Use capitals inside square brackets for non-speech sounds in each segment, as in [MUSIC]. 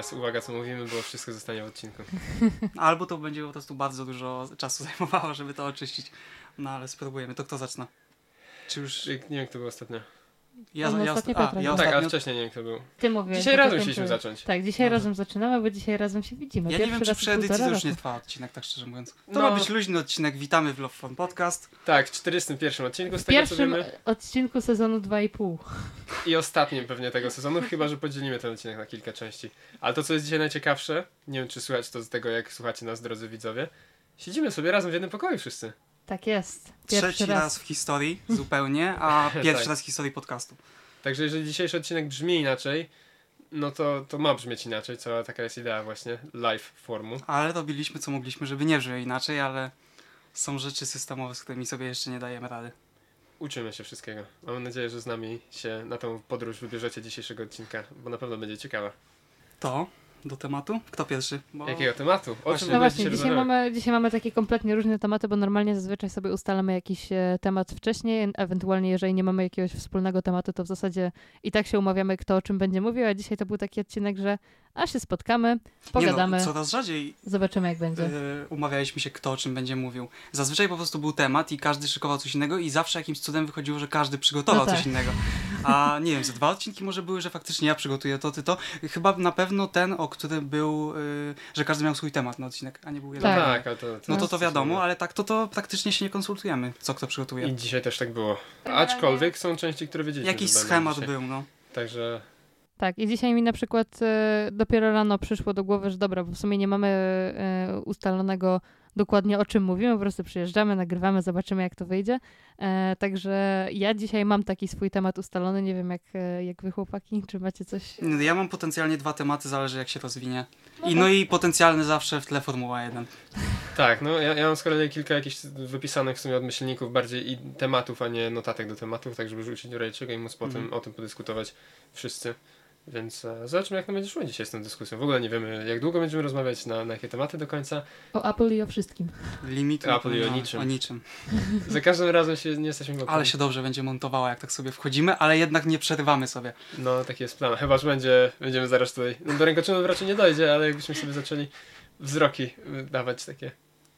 teraz uwaga co mówimy, bo wszystko zostanie w odcinku. [LAUGHS] Albo to będzie po prostu bardzo dużo czasu zajmowało, żeby to oczyścić. No ale spróbujemy. To kto zaczyna? Czy już... Nie wiem kto był ostatnio. Ja, On ja, ostatnio a, Piotrek. ja No tak, a ostatnio... wcześniej nie wiem kto był. Ty mówiłeś. Dzisiaj razem chcieliśmy ty. zacząć. Tak, dzisiaj Dobrze. razem zaczynamy, bo dzisiaj razem się widzimy. Ja nie Pierwszy wiem, czy przy edycji to już nie trwa odcinek, tak szczerze mówiąc. To No. ma być luźny odcinek. Witamy w Love Fun Podcast. Tak, w 41 odcinku z tego co pierwszym wiemy. odcinku sezonu 2,5. I ostatnim pewnie tego sezonu, chyba że podzielimy ten odcinek na kilka części. Ale to, co jest dzisiaj najciekawsze, nie wiem czy słychać to z tego, jak słuchacie nas, drodzy widzowie, siedzimy sobie razem w jednym pokoju wszyscy. Tak jest. Pierwszy Trzeci raz. raz. w historii [LAUGHS] zupełnie, a [LAUGHS] pierwszy Tak. raz w historii podcastu. Także jeżeli dzisiejszy odcinek brzmi inaczej, no to, to ma brzmieć inaczej, cała taka jest idea właśnie live formu. Ale robiliśmy co mogliśmy, żeby nie brzmiał inaczej, ale są rzeczy systemowe, z którymi sobie jeszcze nie dajemy rady. Uczymy się wszystkiego. Mam nadzieję, że z nami się na tą podróż wybierzecie dzisiejszego odcinka, bo na pewno będzie ciekawa. To do tematu? Kto pierwszy? Bo... Jakiego tematu? O Właśnie. No właśnie, dzisiaj mamy, dzisiaj mamy takie kompletnie różne tematy, bo normalnie zazwyczaj sobie ustalamy jakiś e, temat wcześniej, ewentualnie jeżeli nie mamy jakiegoś wspólnego tematu, to w zasadzie i tak się umawiamy, kto o czym będzie mówił, a dzisiaj to był taki odcinek, że a się spotkamy, pogadamy, Nie no, coraz rzadziej zobaczymy jak będzie. yy, umawialiśmy się, kto o czym będzie mówił. Zazwyczaj po prostu był temat i każdy szykował coś innego i zawsze jakimś cudem wychodziło, że każdy przygotował No tak. coś innego. A [LAUGHS] nie wiem, ze dwa odcinki może były, że faktycznie ja przygotuję to, ty to. Chyba na pewno ten, o którym był, yy, że każdy miał swój temat na odcinek, a nie był jeden. No Tak. tak, ale to, No to to wiadomo, ale tak to, to praktycznie się nie konsultujemy, co kto przygotuje. I dzisiaj też tak było. Aczkolwiek są części, które wiedzieliśmy, Jakiś schemat dzisiaj. był, no. Także Tak, i dzisiaj mi na przykład e, dopiero rano przyszło do głowy, że dobra, bo w sumie nie mamy e, ustalonego dokładnie o czym mówimy, po prostu przyjeżdżamy, nagrywamy, zobaczymy jak to wyjdzie. E, także ja dzisiaj mam taki swój temat ustalony, nie wiem jak, e, jak wy chłopaki, czy macie coś... Ja mam potencjalnie dwa tematy, zależy jak się rozwinie. No I no i potencjalny zawsze w tle Formuła 1. tak, no ja, ja mam z kolei kilka jakichś wypisanych w sumie od myślników bardziej i tematów, a nie notatek do tematów, tak żeby rzucić do rejczego i móc potem Mhm. o tym podyskutować wszyscy. Więc e, zobaczymy jak nam będzie szło dzisiaj z tą dyskusją. W ogóle nie wiemy jak długo będziemy rozmawiać, na, na jakie tematy do końca. O Apple i o wszystkim. Limitu Apple i o niczym. o niczym. [LAUGHS] Za każdym razem się nie jesteśmy gotowi. Ale się dobrze będzie montowała, jak tak sobie wchodzimy, ale jednak nie przerywamy sobie. No taki jest plan. Chyba, że będzie, będziemy zaraz tutaj. No, do rękoczynów raczej nie dojdzie, ale jakbyśmy sobie zaczęli wzroki y, dawać takie.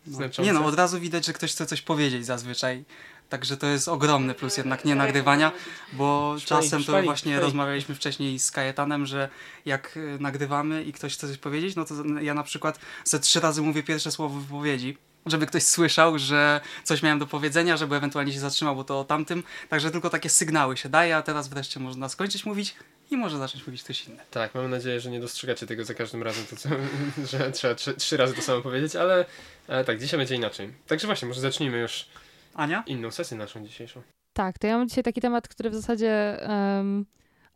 No. Znaczące. Nie no, od razu widać, że ktoś chce coś powiedzieć zazwyczaj. Także to jest ogromny plus jednak nie nagrywania, bo Szwalik, czasem to właśnie szwalik. rozmawialiśmy wcześniej z Kajetanem, że jak y, nagrywamy i ktoś chce coś powiedzieć, no to ja na przykład ze trzy razy mówię pierwsze słowo wypowiedzi, żeby ktoś słyszał, że coś miałem do powiedzenia, żeby ewentualnie się zatrzymał, bo to o tamtym. Także tylko takie sygnały się daje, a teraz wreszcie można skończyć mówić i może zacząć mówić ktoś inny. Tak, mam nadzieję, że nie dostrzegacie tego za każdym razem, to co, [LAUGHS] że trzeba trzy, trzy razy to samo powiedzieć, ale, ale tak, dzisiaj będzie inaczej. Także właśnie, może zacznijmy już Ania? inną sesję naszą dzisiejszą. Tak, to ja mam dzisiaj taki temat, który w zasadzie em,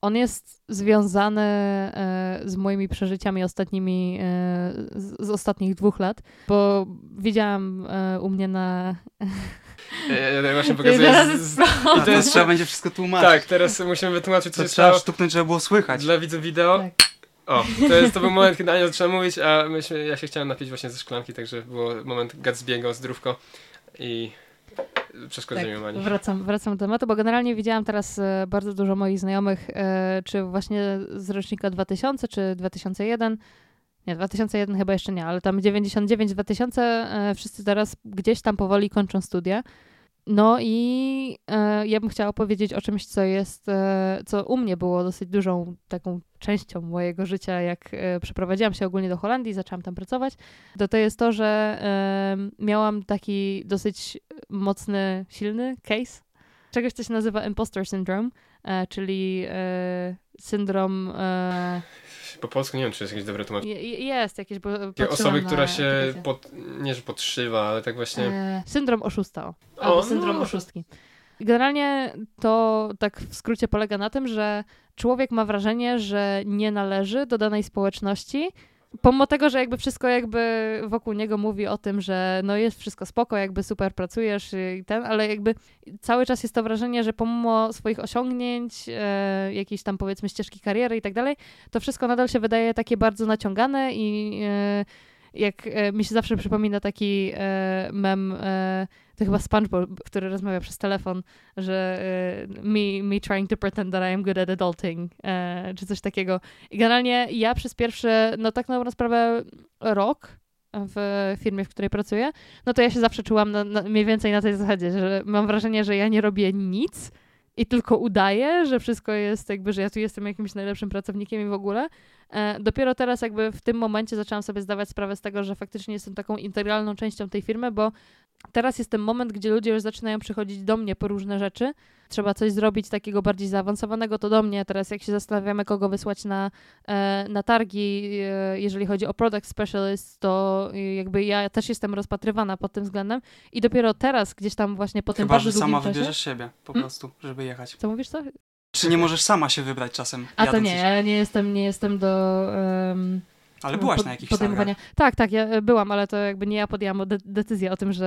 on jest związany e, z moimi przeżyciami ostatnimi, e, z, z ostatnich dwóch lat, bo widziałam e, u mnie na... Ja, ja właśnie Teraz [LAUGHS] pokazuję. Z, z, to jest- trzeba będzie wszystko tłumaczyć. tak, teraz musimy wytłumaczyć, co To się trzeba stało sztuknąć, żeby było słychać. dla widzów wideo. Tak. O, to, jest, to był moment, kiedy Ania zaczęła mówić, a myśmy, ja się chciałem napić właśnie ze szklanki, także było moment Gatsby'ego, zdrówko i Tak, Ani. wracam, wracam do tematu, bo generalnie widziałam teraz e, bardzo dużo moich znajomych, e, czy właśnie z rocznika 2000, czy 2001. Nie, 2001 chyba jeszcze nie, ale tam 99-2000 e, wszyscy teraz gdzieś tam powoli kończą studia. No i e, ja bym chciała powiedzieć o czymś, co jest, e, co u mnie było dosyć dużą taką częścią mojego życia, jak e, przeprowadziłam się ogólnie do Holandii, zaczęłam tam pracować. To to jest to, że e, miałam taki dosyć mocny, silny case czegoś, co się nazywa imposter syndrome, czyli e, syndrom. E, Po polsku nie wiem, czy jest jakieś dobre tłumaczenie. je- je- jest jakieś. Bo, osoby, która się, pod, nie że podszywa, ale tak właśnie... E, syndrom oszusta. O. O, Albo syndrom no. oszustki. Generalnie to tak w skrócie polega na tym, że człowiek ma wrażenie, że nie należy do danej społeczności, pomimo tego, że jakby wszystko jakby wokół niego mówi o tym, że no jest wszystko spoko, jakby super pracujesz i ten, ale jakby cały czas jest to wrażenie, że pomimo swoich osiągnięć, e, jakiejś tam powiedzmy ścieżki kariery i tak dalej, to wszystko nadal się wydaje takie bardzo naciągane i, e, jak e, mi się zawsze przypomina taki e, mem, e, to chyba SpongeBob, który rozmawia przez telefon, że me, me trying to pretend that I am good at adulting, czy coś takiego. I generalnie ja przez pierwsze, no tak na sprawę, rok w firmie, w której pracuję, no to ja się zawsze czułam na, na, mniej więcej na tej zasadzie, że mam wrażenie, że ja nie robię nic, i tylko udaję, że wszystko jest jakby, że ja tu jestem jakimś najlepszym pracownikiem i w ogóle. E, dopiero teraz jakby w tym momencie zaczęłam sobie zdawać sprawę z tego, że faktycznie jestem taką integralną częścią tej firmy, bo teraz jest ten moment, gdzie ludzie już zaczynają przychodzić do mnie po różne rzeczy. Trzeba coś zrobić takiego bardziej zaawansowanego, to do mnie. Teraz jak się zastanawiamy, kogo wysłać na, e, na targi, e, jeżeli chodzi o product specialist, to jakby ja też jestem rozpatrywana pod tym względem i dopiero teraz gdzieś tam właśnie po tym Chyba, że sama czasie... wybierzesz siebie po Hmm? prostu, żeby jechać. Co mówisz, co? Czy nie możesz sama się wybrać czasem? A to nie, ja nie jestem, nie jestem do... em, Ale byłaś na jakichś podejmowania. targach. Tak, tak, ja e, byłam, ale to jakby nie ja podjęłam de- decyzję o tym, że,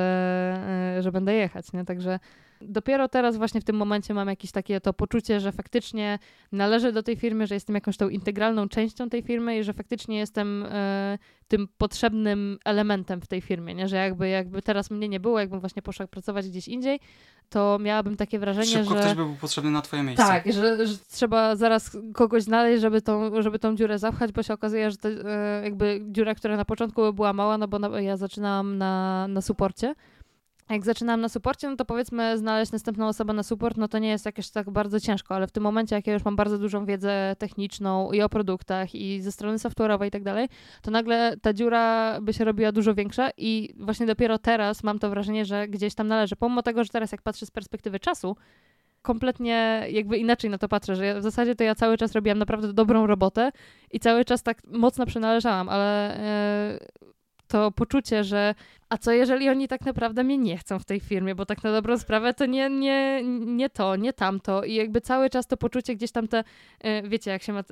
e, że będę jechać, nie? Także dopiero teraz właśnie w tym momencie mam jakieś takie to poczucie, że faktycznie należę do tej firmy, że jestem jakąś tą integralną częścią tej firmy i że faktycznie jestem e, tym potrzebnym elementem w tej firmie, nie? Że jakby, jakby teraz mnie nie było, jakbym właśnie poszła pracować gdzieś indziej, to miałabym takie wrażenie, Szybko że... ktoś by był potrzebny na twoje miejsce. Tak, że, że trzeba zaraz kogoś znaleźć, żeby tą, żeby tą dziurę zapchać, bo się okazuje, że to, e, jakby dziura, która na początku była mała, no bo na, ja zaczynałam na, na suporcie. Jak zaczynałam na suporcie, no to powiedzmy znaleźć następną osobę na support, no to nie jest jakieś tak bardzo ciężko, ale w tym momencie, jak ja już mam bardzo dużą wiedzę techniczną i o produktach i ze strony software'owej i tak dalej, to nagle ta dziura by się robiła dużo większa i właśnie dopiero teraz mam to wrażenie, że gdzieś tam należy. Pomimo tego, że teraz jak patrzę z perspektywy czasu, kompletnie jakby inaczej na to patrzę, że ja, w zasadzie to ja cały czas robiłam naprawdę dobrą robotę i cały czas tak mocno przynależałam, ale e, to poczucie, że a co jeżeli oni tak naprawdę mnie nie chcą w tej firmie, bo tak na dobrą sprawę to nie, nie, nie to, nie tamto i jakby cały czas to poczucie gdzieś tam te, e, wiecie, jak się ma e, e,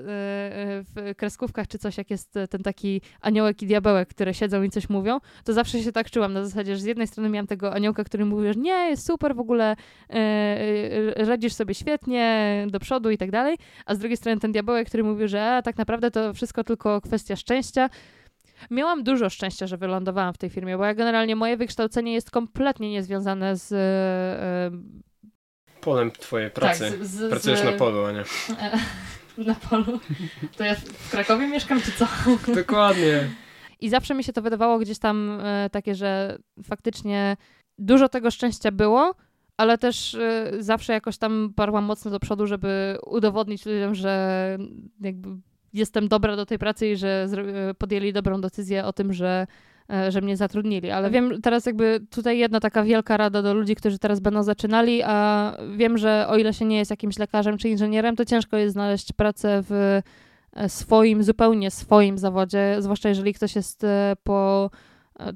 w kreskówkach czy coś, jak jest ten taki aniołek i diabełek, które siedzą i coś mówią, to zawsze się tak czułam na zasadzie, że z jednej strony miałam tego aniołka, który mówił, że nie, jest super w ogóle, radzisz sobie świetnie, do przodu i tak dalej, a z drugiej strony ten diabełek, który mówił, że tak naprawdę to wszystko tylko kwestia szczęścia. Miałam dużo szczęścia, że wylądowałam w tej firmie, bo ja generalnie moje wykształcenie jest kompletnie niezwiązane z... e, Polem twojej pracy. Tak, z, z, Pracujesz z, na polu, a nie. [LAUGHS] Na polu. To ja w Krakowie mieszkam, czy co? [LAUGHS] Dokładnie. I zawsze mi się to wydawało gdzieś tam e, takie, że faktycznie dużo tego szczęścia było, ale też e, zawsze jakoś tam parłam mocno do przodu, żeby udowodnić ludziom, że jakby jestem dobra do tej pracy i że e, podjęli dobrą decyzję o tym, że, e, że mnie zatrudnili. Ale wiem teraz jakby tutaj jedna taka wielka rada do ludzi, którzy teraz będą zaczynali, a wiem, że o ile się nie jest jakimś lekarzem czy inżynierem, to ciężko jest znaleźć pracę w e, swoim, zupełnie swoim zawodzie, zwłaszcza jeżeli ktoś jest po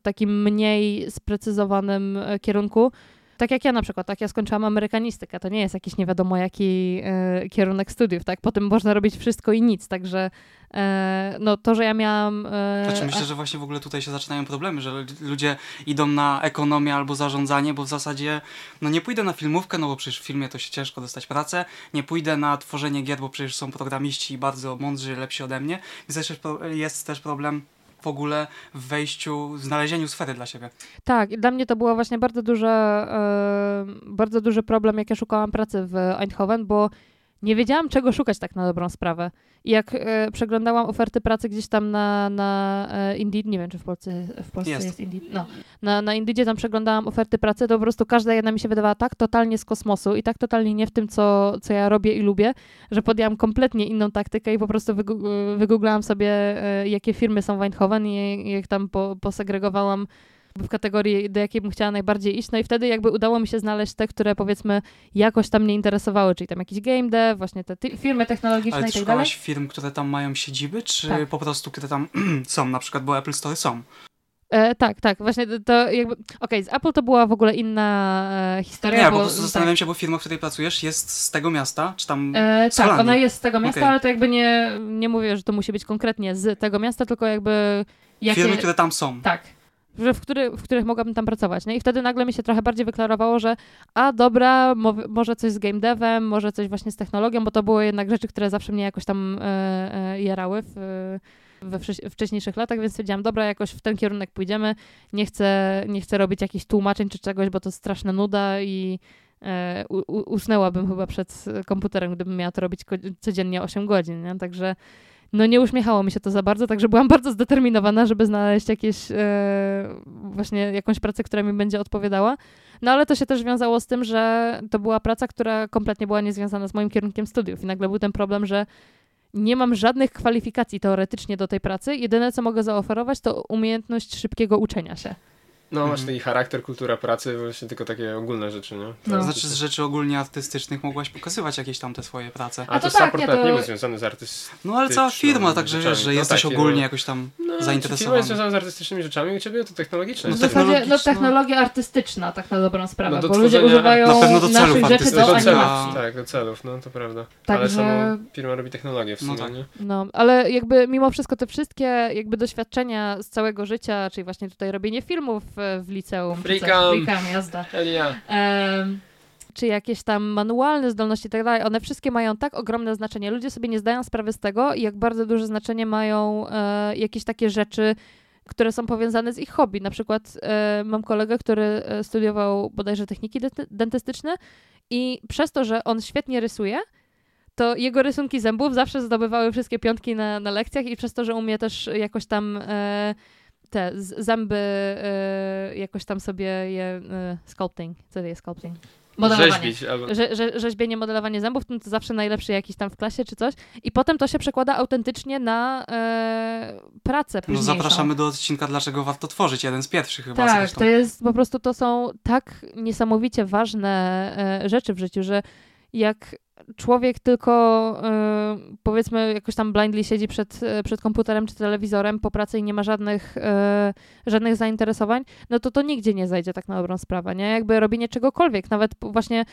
takim mniej sprecyzowanym kierunku. Tak jak ja na przykład, tak ja skończyłam amerykanistykę, to nie jest jakiś nie wiadomo jaki e, kierunek studiów, tak? Potem można robić wszystko i nic, także e, no to, że ja miałam... E, Znaczy myślę, że właśnie w ogóle tutaj się zaczynają problemy, że ludzie idą na ekonomię albo zarządzanie, bo w zasadzie no nie pójdę na filmówkę, no bo przecież w filmie to się ciężko dostać pracę, nie pójdę na tworzenie gier, bo przecież są programiści bardzo mądrzy, lepsi ode mnie, więc jest też problem w ogóle w wejściu, w znalezieniu sfery dla siebie. Tak, i dla mnie to było właśnie bardzo duże, e, bardzo duży problem, jak ja szukałam pracy w Eindhoven, bo nie wiedziałam, czego szukać tak na dobrą sprawę. I jak e, przeglądałam oferty pracy gdzieś tam na, na e, Indeed, nie wiem, czy w Polsce, w Polsce Jest. jest. Indeed, no. Na, na Indeedzie tam przeglądałam oferty pracy, to po prostu każda jedna mi się wydawała tak totalnie z kosmosu i tak totalnie nie w tym, co, co ja robię i lubię, że podjęłam kompletnie inną taktykę i po prostu wygu- wygooglałam sobie, e, jakie firmy są w Eindhoven i jak tam po, posegregowałam w kategorii, do jakiej bym chciała najbardziej iść. No i wtedy jakby udało mi się znaleźć te, które powiedzmy jakoś tam mnie interesowały, czyli tam jakiś game dev, właśnie te firmy technologiczne Ale i tak dalej. firm, które tam mają siedziby, czy Tak. po prostu, które tam [CLEARS THROAT] są, na przykład, bo Apple Store są. E, tak, tak, właśnie to- jakby, okej, z Apple to była w ogóle inna e, historia, Nie, bo, po prostu tak. zastanawiam się, bo firma, w której pracujesz jest z tego miasta, czy tam... E, tak, Solani. ona jest z tego miasta, Okej. ale to jakby nie, nie mówię, że to musi być konkretnie z tego miasta, tylko jakby jakie... Firmy, które tam są. Tak. Że w, który, w których mogłabym tam pracować. Nie? I wtedy nagle mi się trochę bardziej wyklarowało, że a dobra, mo, może coś z game devem, może coś właśnie z technologią, bo to były jednak rzeczy, które zawsze mnie jakoś tam e, e, jarały w, we wcześ- wcześniejszych latach, więc stwierdziłam, dobra, jakoś w ten kierunek pójdziemy. Nie chcę, nie chcę robić jakichś tłumaczeń czy czegoś, bo to straszna nuda i e, usnęłabym chyba przed komputerem, gdybym miała to robić codziennie 8 godzin, nie? Także no nie uśmiechało mi się to za bardzo, także byłam [LAUGHS] bardzo zdeterminowana, żeby znaleźć jakieś e, właśnie jakąś pracę, która mi będzie odpowiadała. No ale to się też wiązało z tym, że to była praca, która kompletnie była niezwiązana z moim kierunkiem studiów i nagle był ten problem, że nie mam żadnych kwalifikacji teoretycznie do tej pracy. Jedyne, co mogę zaoferować, to umiejętność szybkiego uczenia się. No, masz Mhm. taki charakter, kultura pracy, właśnie tylko takie ogólne rzeczy, nie? No. To- Znaczy z rzeczy ogólnie artystycznych mogłaś pokazywać jakieś tam te swoje prace. A, A to, to tak, support nie, to- nie był związany z artystycznymi No ale cała firma, także wiesz, że No jesteś tak, ogólnie no. jakoś tam No, Czy firma zainteresowany. jest związana z artystycznymi rzeczami? U ciebie to technologiczne No W jest. zasadzie no, technologia artystyczna, tak na dobrą sprawę, No do bo ludzie używają Na pewno do celów naszych rzeczy artystycznych. do do celów, animacji. tak, do celów, no to prawda. Także- Ale sama firma robi technologię w No sumie, tak. nie? No, ale jakby mimo wszystko te wszystkie jakby doświadczenia z całego życia, czyli właśnie tutaj robienie filmów w liceum. Freakam, jazda. Czy jakieś tam manualne zdolności i tak dalej, one wszystkie mają tak ogromne znaczenie. Ludzie sobie nie zdają sprawy z tego, jak bardzo duże znaczenie mają e, jakieś takie rzeczy, które są powiązane z ich hobby. Na przykład e, mam kolegę, który e, studiował bodajże techniki denty- dentystyczne i przez to, że on świetnie rysuje, to jego rysunki zębów zawsze zdobywały wszystkie piątki na, na lekcjach i przez to, że umie też jakoś tam e, te z- zęby e, jakoś tam sobie je e, sculpting. Co to jest sculpting? Modelowanie. Rzeźbić albo... Że, rzeźbienie, modelowanie zębów, no to zawsze najlepszy jakiś tam w klasie czy coś. I potem to się przekłada autentycznie na e, pracę No późniejszą. zapraszamy do odcinka Dlaczego warto tworzyć, jeden z pierwszych chyba Tak, zresztą. to jest po prostu, to są tak niesamowicie ważne e, rzeczy w życiu, że jak człowiek tylko e, powiedzmy jakoś tam blindly siedzi przed, e, przed komputerem czy telewizorem po pracy i nie ma żadnych, e, żadnych zainteresowań, no to to nigdzie nie zajdzie tak na dobrą sprawę, nie? Jakby robienie czegokolwiek, nawet właśnie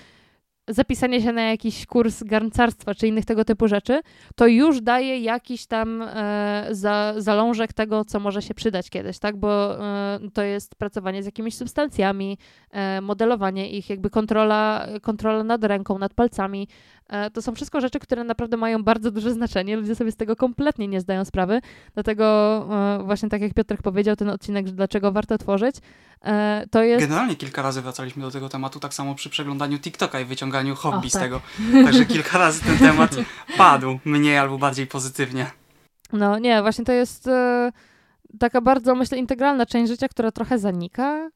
zapisanie się na jakiś kurs garncarstwa czy innych tego typu rzeczy, to już daje jakiś tam e, za, zalążek tego, co może się przydać kiedyś, tak? Bo e, to jest pracowanie z jakimiś substancjami, e, modelowanie ich, jakby kontrola, kontrola nad ręką, nad palcami. E, to są wszystko rzeczy, które naprawdę mają bardzo duże znaczenie. Ludzie sobie z tego kompletnie nie zdają sprawy. Dlatego e, właśnie tak jak Piotr powiedział, ten odcinek, że dlaczego warto tworzyć, e, to jest... Generalnie kilka razy wracaliśmy do tego tematu, tak samo przy przeglądaniu TikToka i wyciąganiu hobby O, z tak. tego. Także [LAUGHS] kilka razy ten temat padł, mniej albo bardziej pozytywnie. No nie, właśnie to jest taka bardzo, myślę, integralna część życia, która trochę zanika.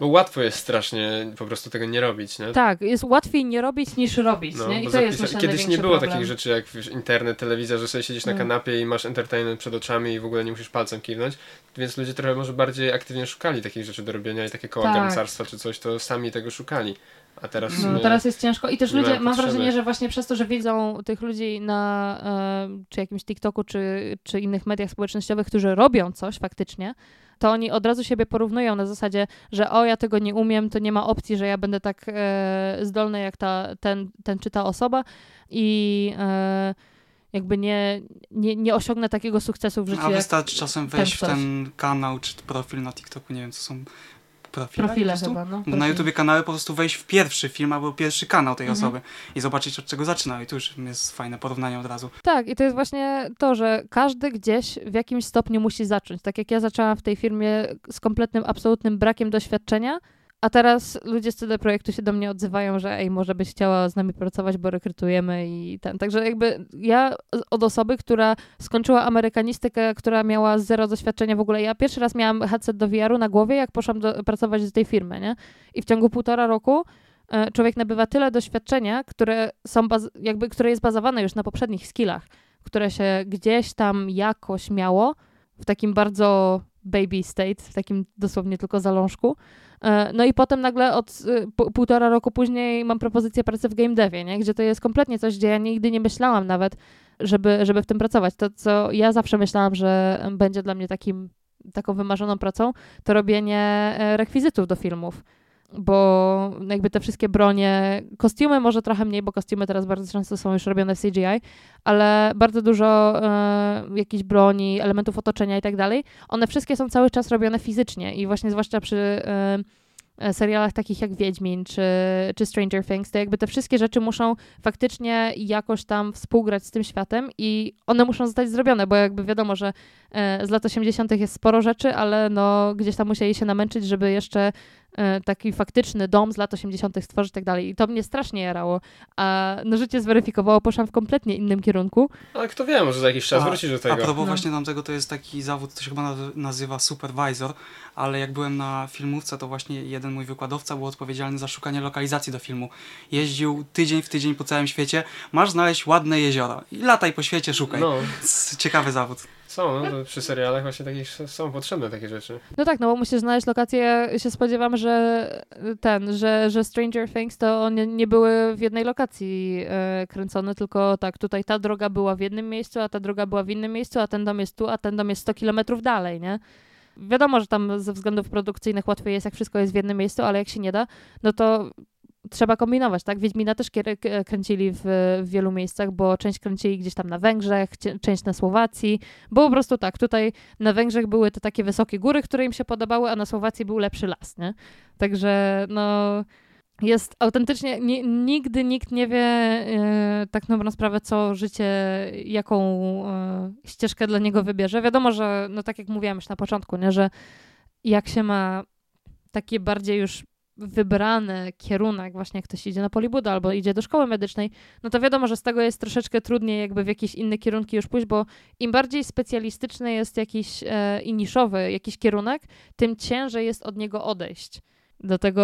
Bo łatwo jest strasznie po prostu tego nie robić, nie? Tak, jest łatwiej nie robić niż robić, No, nie? I to jest zapisa- myślę Kiedyś nie było problem. takich rzeczy jak wiesz, internet, telewizja, że sobie siedzisz na No. kanapie i masz entertainment przed oczami i w ogóle nie musisz palcem kiwnąć, więc ludzie trochę może bardziej aktywnie szukali takich rzeczy do robienia i takie koła Tak. garncarstwa czy coś, to sami tego szukali. A teraz No, teraz jest ciężko i też ludzie, mam potrzeby. wrażenie, że właśnie przez to, że widzą tych ludzi na e, czy jakimś TikToku, czy, czy innych mediach społecznościowych, którzy robią coś faktycznie, to oni od razu siebie porównują na zasadzie, że o, ja tego nie umiem, to nie ma opcji, że ja będę tak e, zdolny jak ta, ten, ten czy ta osoba i e, jakby nie, nie, nie osiągnę takiego sukcesu w życiu A wystarczy czasem ten wejść w ktoś. ten kanał czy profil na TikToku, nie wiem co są profile, profile chyba, no. Bo na profile. YouTubie kanały po prostu wejść w pierwszy film albo pierwszy kanał tej Mhm. osoby i zobaczyć od czego zaczyna i tu już jest fajne porównanie od razu. Tak, i to jest właśnie to, że każdy gdzieś w jakimś stopniu musi zacząć. Tak jak ja zaczęłam w tej firmie z kompletnym, absolutnym brakiem doświadczenia, a teraz ludzie z CD Projektu się do mnie odzywają, że ej, może byś chciała z nami pracować, bo rekrutujemy i ten. Także jakby ja z- od osoby, która skończyła amerykanistykę, która miała zero doświadczenia w ogóle. Ja pierwszy raz miałam headset do VR-u na głowie, jak poszłam do, pracować do tej firmy, nie? I w ciągu półtora roku e, człowiek nabywa tyle doświadczenia, które są jakby, które jest bazowane już na poprzednich skillach, które się gdzieś tam jakoś miało w takim bardzo baby state, w takim dosłownie tylko zalążku. E, No i potem nagle od y, półtora roku później mam propozycję pracy w game devie, nie? gdzie to jest kompletnie coś, gdzie ja nigdy nie myślałam nawet, żeby, żeby w tym pracować. To, co ja zawsze myślałam, że będzie dla mnie takim, taką wymarzoną pracą, to robienie e, rekwizytów do filmów bo jakby te wszystkie bronie, kostiumy może trochę mniej, bo kostiumy teraz bardzo często są już robione w CGI, ale bardzo dużo e, jakichś broni, elementów otoczenia i tak dalej, one wszystkie są cały czas robione fizycznie i właśnie zwłaszcza przy e, e, serialach takich jak Wiedźmin czy, czy Stranger Things, to jakby te wszystkie rzeczy muszą faktycznie jakoś tam współgrać z tym światem i one muszą zostać zrobione, bo jakby wiadomo, że e, z lat 80. jest sporo rzeczy, ale no gdzieś tam musieli się namęczyć, żeby jeszcze taki faktyczny dom z lat 80. stworzyć i tak dalej. I to mnie strasznie jarało. A no życie zweryfikowało, poszłam w kompletnie innym kierunku. Ale kto wie, może za jakiś czas A- wrócisz do A tego. propos No. właśnie tamtego, to jest taki zawód, to się chyba nazy- nazywa supervisor, ale jak byłem na filmówce, to właśnie jeden mój wykładowca był odpowiedzialny za szukanie lokalizacji do filmu. Jeździł tydzień w tydzień po całym świecie, masz znaleźć ładne jezioro i lataj po świecie, szukaj. No, Ciekawy zawód. Są, no, przy serialach właśnie takie są potrzebne takie rzeczy. No tak, no bo musisz znaleźć lokację. Ja się spodziewam, że ten, że, że Stranger Things to one nie były w jednej lokacji e, kręcone, tylko tak, tutaj ta droga była w jednym miejscu, a ta droga była w innym miejscu, a ten dom jest tu, a ten dom jest 100 kilometrów dalej, nie? Wiadomo, że tam ze względów produkcyjnych łatwiej jest, jak wszystko jest w jednym miejscu, ale jak się nie da, no to trzeba kombinować, tak? Wiedźmina też kręcili w, w wielu miejscach, bo część kręcili gdzieś tam na Węgrzech, część na Słowacji, bo po prostu tak, tutaj na Węgrzech były te takie wysokie góry, które im się podobały, a na Słowacji był lepszy las, nie? Także no jest autentycznie, ni- nigdy nikt nie wie e, tak dobrą sprawę, co życie, jaką e, ścieżkę dla niego wybierze. Wiadomo, że no tak jak mówiłam już na początku, nie, że jak się ma takie bardziej już wybrany kierunek, właśnie jak ktoś idzie na polibudę albo idzie do szkoły medycznej, no to wiadomo, że z tego jest troszeczkę trudniej jakby w jakieś inne kierunki już pójść, bo im bardziej specjalistyczny jest jakiś e, i niszowy jakiś kierunek, tym ciężej jest od niego odejść. Dlatego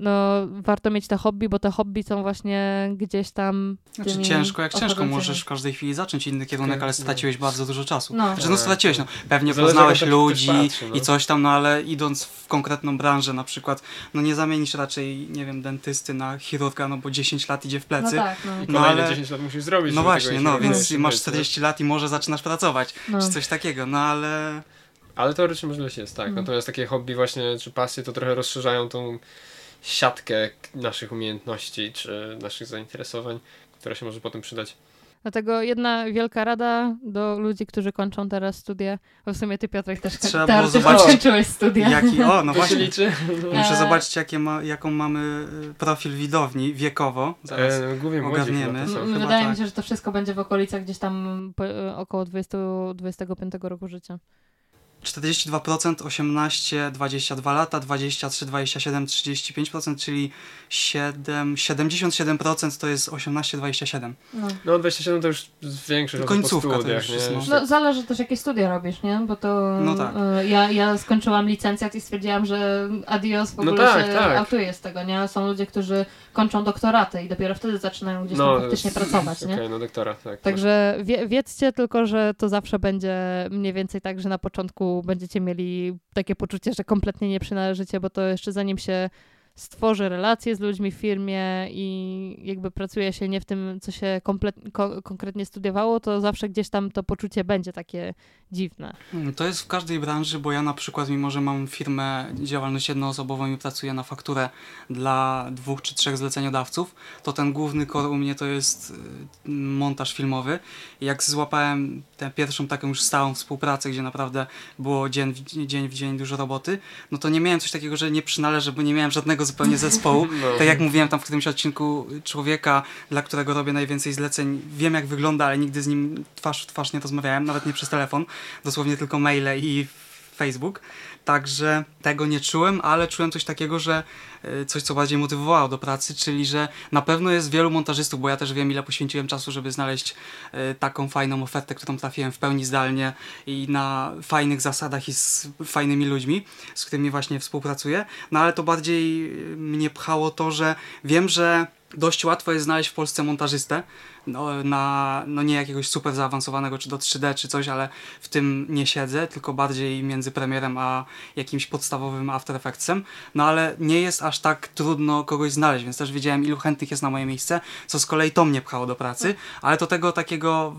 no, warto mieć te hobby, bo te hobby są właśnie gdzieś tam. Znaczy ciężko jak ciężko, możesz w każdej chwili zacząć inny kierunek, ale No. straciłeś bardzo dużo czasu. No. Znaczy, no straciłeś, no pewnie Zależy, poznałeś ludzi patrzy, no. i coś tam, no ale idąc w konkretną branżę na przykład, no nie zamienisz raczej, nie wiem, dentysty na chirurga, no bo 10 lat idzie w No plecy. tak, no. I No, kolejne ale- 10 lat musisz zrobić. No właśnie, no więc masz być, no. 40 lat i może zaczynasz pracować, no. czy coś takiego, no ale... Ale teoretycznie możliwość jest, tak. Mhm. Natomiast takie hobby właśnie, czy pasje, to trochę rozszerzają tą siatkę naszych umiejętności, czy naszych zainteresowań, która się może potem przydać. Dlatego jedna wielka rada do ludzi, którzy kończą teraz studia, bo w sumie ty Piotrek też Trzeba teraz było zobaczyć, studia. Jaki, o, no właśnie, liczy? [LAUGHS] muszę zobaczyć jakie ma, jaką mamy y, profil widowni wiekowo, zaraz. E, głównie młodzi ogarniemy. chyba to są. M- chyba Wydaje mi tak. się, że to wszystko będzie w okolicach gdzieś tam po, e, około 20-25 roku życia. 42% 18, 22 lata, 23, 27, 35%, czyli 7, 77% to jest 18, 27. No. No 27 to już większość Końcówka po to studiach, już jest, nie? no. No, zależy też, jakie studia robisz, nie? Bo to No tak. e, ja, ja skończyłam licencjat i stwierdziłam, że adios w No ogóle tak, się tak. autuję z tego, nie? Są ludzie, którzy kończą doktoraty i dopiero wtedy zaczynają gdzieś tam faktycznie pracować, Okej, nie? no doktora, tak. Także wie, wiedzcie tylko, że to zawsze będzie mniej więcej tak, że na początku będziecie mieli takie poczucie, że kompletnie nie przynależycie, bo to jeszcze zanim się stworzy relacje z ludźmi w firmie i jakby pracuje się nie w tym, co się komplet- ko- konkretnie studiowało, to zawsze gdzieś tam to poczucie będzie takie dziwne. Mm, To jest w każdej branży, bo ja na przykład, mimo że mam firmę, działalność jednoosobową i pracuję na fakturę dla dwóch czy trzech zleceniodawców, to ten główny core u mnie to jest y, montaż filmowy. Jak złapałem tę pierwszą taką już stałą współpracę, gdzie naprawdę było dzień w dzień, w dzień dużo roboty, no to nie miałem coś takiego, że nie przynależę, bo nie miałem żadnego zupełnie zespołu. [LAUGHS] No. Tak jak mówiłem tam w którymś odcinku człowieka, dla którego robię najwięcej zleceń, wiem jak wygląda, ale nigdy z nim twarz w twarz nie rozmawiałem, nawet nie przez telefon, dosłownie tylko maile i Facebook. Także tego nie czułem, ale czułem coś takiego, że y, coś, co bardziej motywowało do pracy, czyli że na pewno jest wielu montażystów, bo ja też wiem, ile poświęciłem czasu, żeby znaleźć y, taką fajną ofertę, którą trafiłem w pełni zdalnie i na fajnych zasadach i z fajnymi ludźmi, z którymi właśnie współpracuję. No ale to bardziej y, mnie pchało to, że wiem, że dość łatwo jest znaleźć w Polsce montażystę, no, na, no nie jakiegoś super zaawansowanego, czy do 3D, czy coś, ale w tym nie siedzę, tylko bardziej między premierem a jakimś podstawowym After Effectsem, no ale nie jest aż tak trudno kogoś znaleźć, więc też wiedziałem, ilu chętnych jest na moje miejsce, co z kolei to mnie pchało do pracy, ale to tego takiego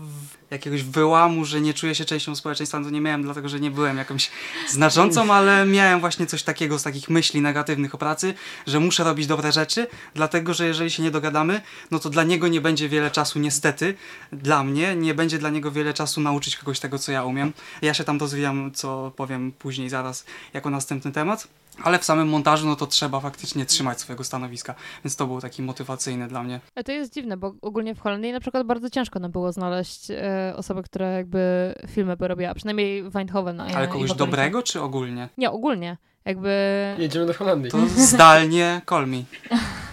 jakiegoś wyłamu, że nie czuję się częścią społeczeństwa, to nie miałem, dlatego że nie byłem jakąś znaczącą, ale miałem właśnie coś takiego z takich myśli negatywnych o pracy, że muszę robić dobre rzeczy, dlatego że jeżeli się nie dogadamy, no to dla niego nie będzie wiele czasu, niestety, dla mnie, nie będzie dla niego wiele czasu nauczyć kogoś tego, co ja umiem. Ja się tam rozwijam, co powiem później zaraz jako następny temat. Ale w samym montażu, no to trzeba faktycznie trzymać swojego stanowiska, więc to był taki motywacyjny dla mnie. Ale to jest dziwne, bo ogólnie w Holandii na przykład bardzo ciężko nam było znaleźć e, osobę, która jakby filmy by robiła, przynajmniej Eindhoven. a ja- Ale kogoś dobrego, czy ogólnie? Nie, ogólnie. Jakby... Jedziemy do Holandii. To zdalnie Kolmi. [LAUGHS]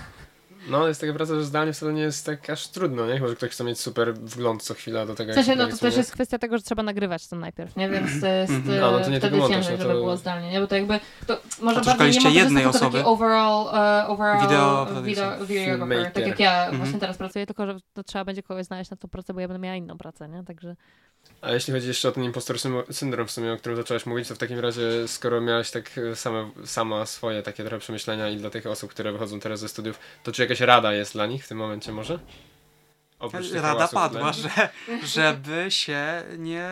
No, jest taka praca, że zdalnie wcale nie jest tak aż trudno, nie? Chyba, że ktoś chce mieć super wgląd co chwila do tego, W sensie, jak no to też jest kwestia tego, że trzeba nagrywać to najpierw, nie? Więc to jest Mhm. A, no to nie e, wtedy ciężej, no żeby to- było zdalnie, nie? Bo to jakby, to może to bardziej nie szukaliście montażysta, jednej tylko osoby? taki overall, e, overall video, videographer, tak jak ja Mhm. właśnie teraz pracuję, tylko że to trzeba będzie kogoś znaleźć na tą pracę, bo ja będę miała inną pracę, nie? Także... A jeśli chodzi jeszcze o ten impostor syndrom w sumie, o którym zaczęłaś mówić, to w takim razie, skoro miałaś tak e, same, sama swoje takie trochę przemyślenia i dla tych osób, które wychodzą teraz ze studiów, to czy jakaś rada jest dla nich w tym momencie może? Oprócz Rada padła, że, żeby się nie...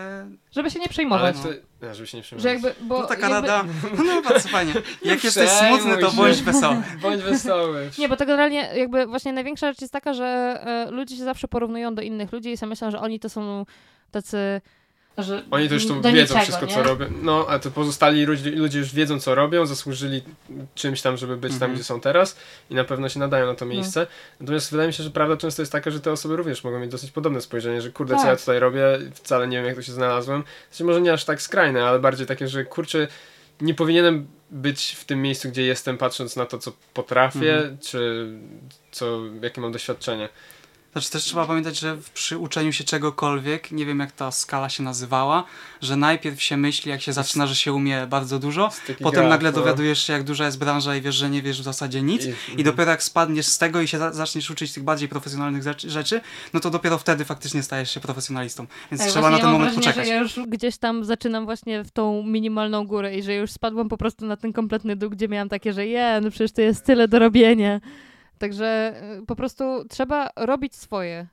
Żeby się nie Ale przejmować. to, żeby się nie Że przejmować. jakby, bo No taka jakby, rada, no bardzo fajnie. [LAUGHS] Jak jesteś smutny, to bądź wesoły. [LAUGHS] Bądź wesoły. Nie, bo to generalnie jakby właśnie największa rzecz jest taka, że e, ludzie się zawsze porównują do innych ludzi i sobie myślą, że oni to są tacy... Że Oni to już wiedzą niczego, wszystko, nie? co robią. No, a to pozostali ludzie, ludzie już wiedzą, co robią, zasłużyli czymś tam, żeby być tam, Mhm. gdzie są teraz i na pewno się nadają No. na to miejsce. Natomiast wydaje mi się, że prawda często jest taka, że te osoby również mogą mieć dosyć podobne spojrzenie, że kurde, co Tak. ja tutaj robię, wcale nie wiem, jak tu się znalazłem. Znaczy, może nie aż tak skrajne, ale bardziej takie, że kurczę, nie powinienem być w tym miejscu, gdzie jestem, patrząc na to, co potrafię, Mhm. czy co, jakie mam doświadczenie. Znaczy też trzeba pamiętać, że przy uczeniu się czegokolwiek, nie wiem jak ta skala się nazywała, że najpierw się myśli, jak się zaczyna, że się umie bardzo dużo, potem graf, nagle no. dowiadujesz się, jak duża jest branża i wiesz, że nie wiesz w zasadzie nic. I, I dopiero jak spadniesz z tego i się za zaczniesz uczyć tych bardziej profesjonalnych rzeczy- no to dopiero wtedy faktycznie stajesz się profesjonalistą. Więc Tak, trzeba na ten ja moment wrażenie, poczekać. że ja już gdzieś tam zaczynam właśnie w tą minimalną górę i że już spadłam po prostu na ten kompletny dół, gdzie miałam takie, że je, no przecież to jest tyle do robienia. Także y, po prostu trzeba robić swoje.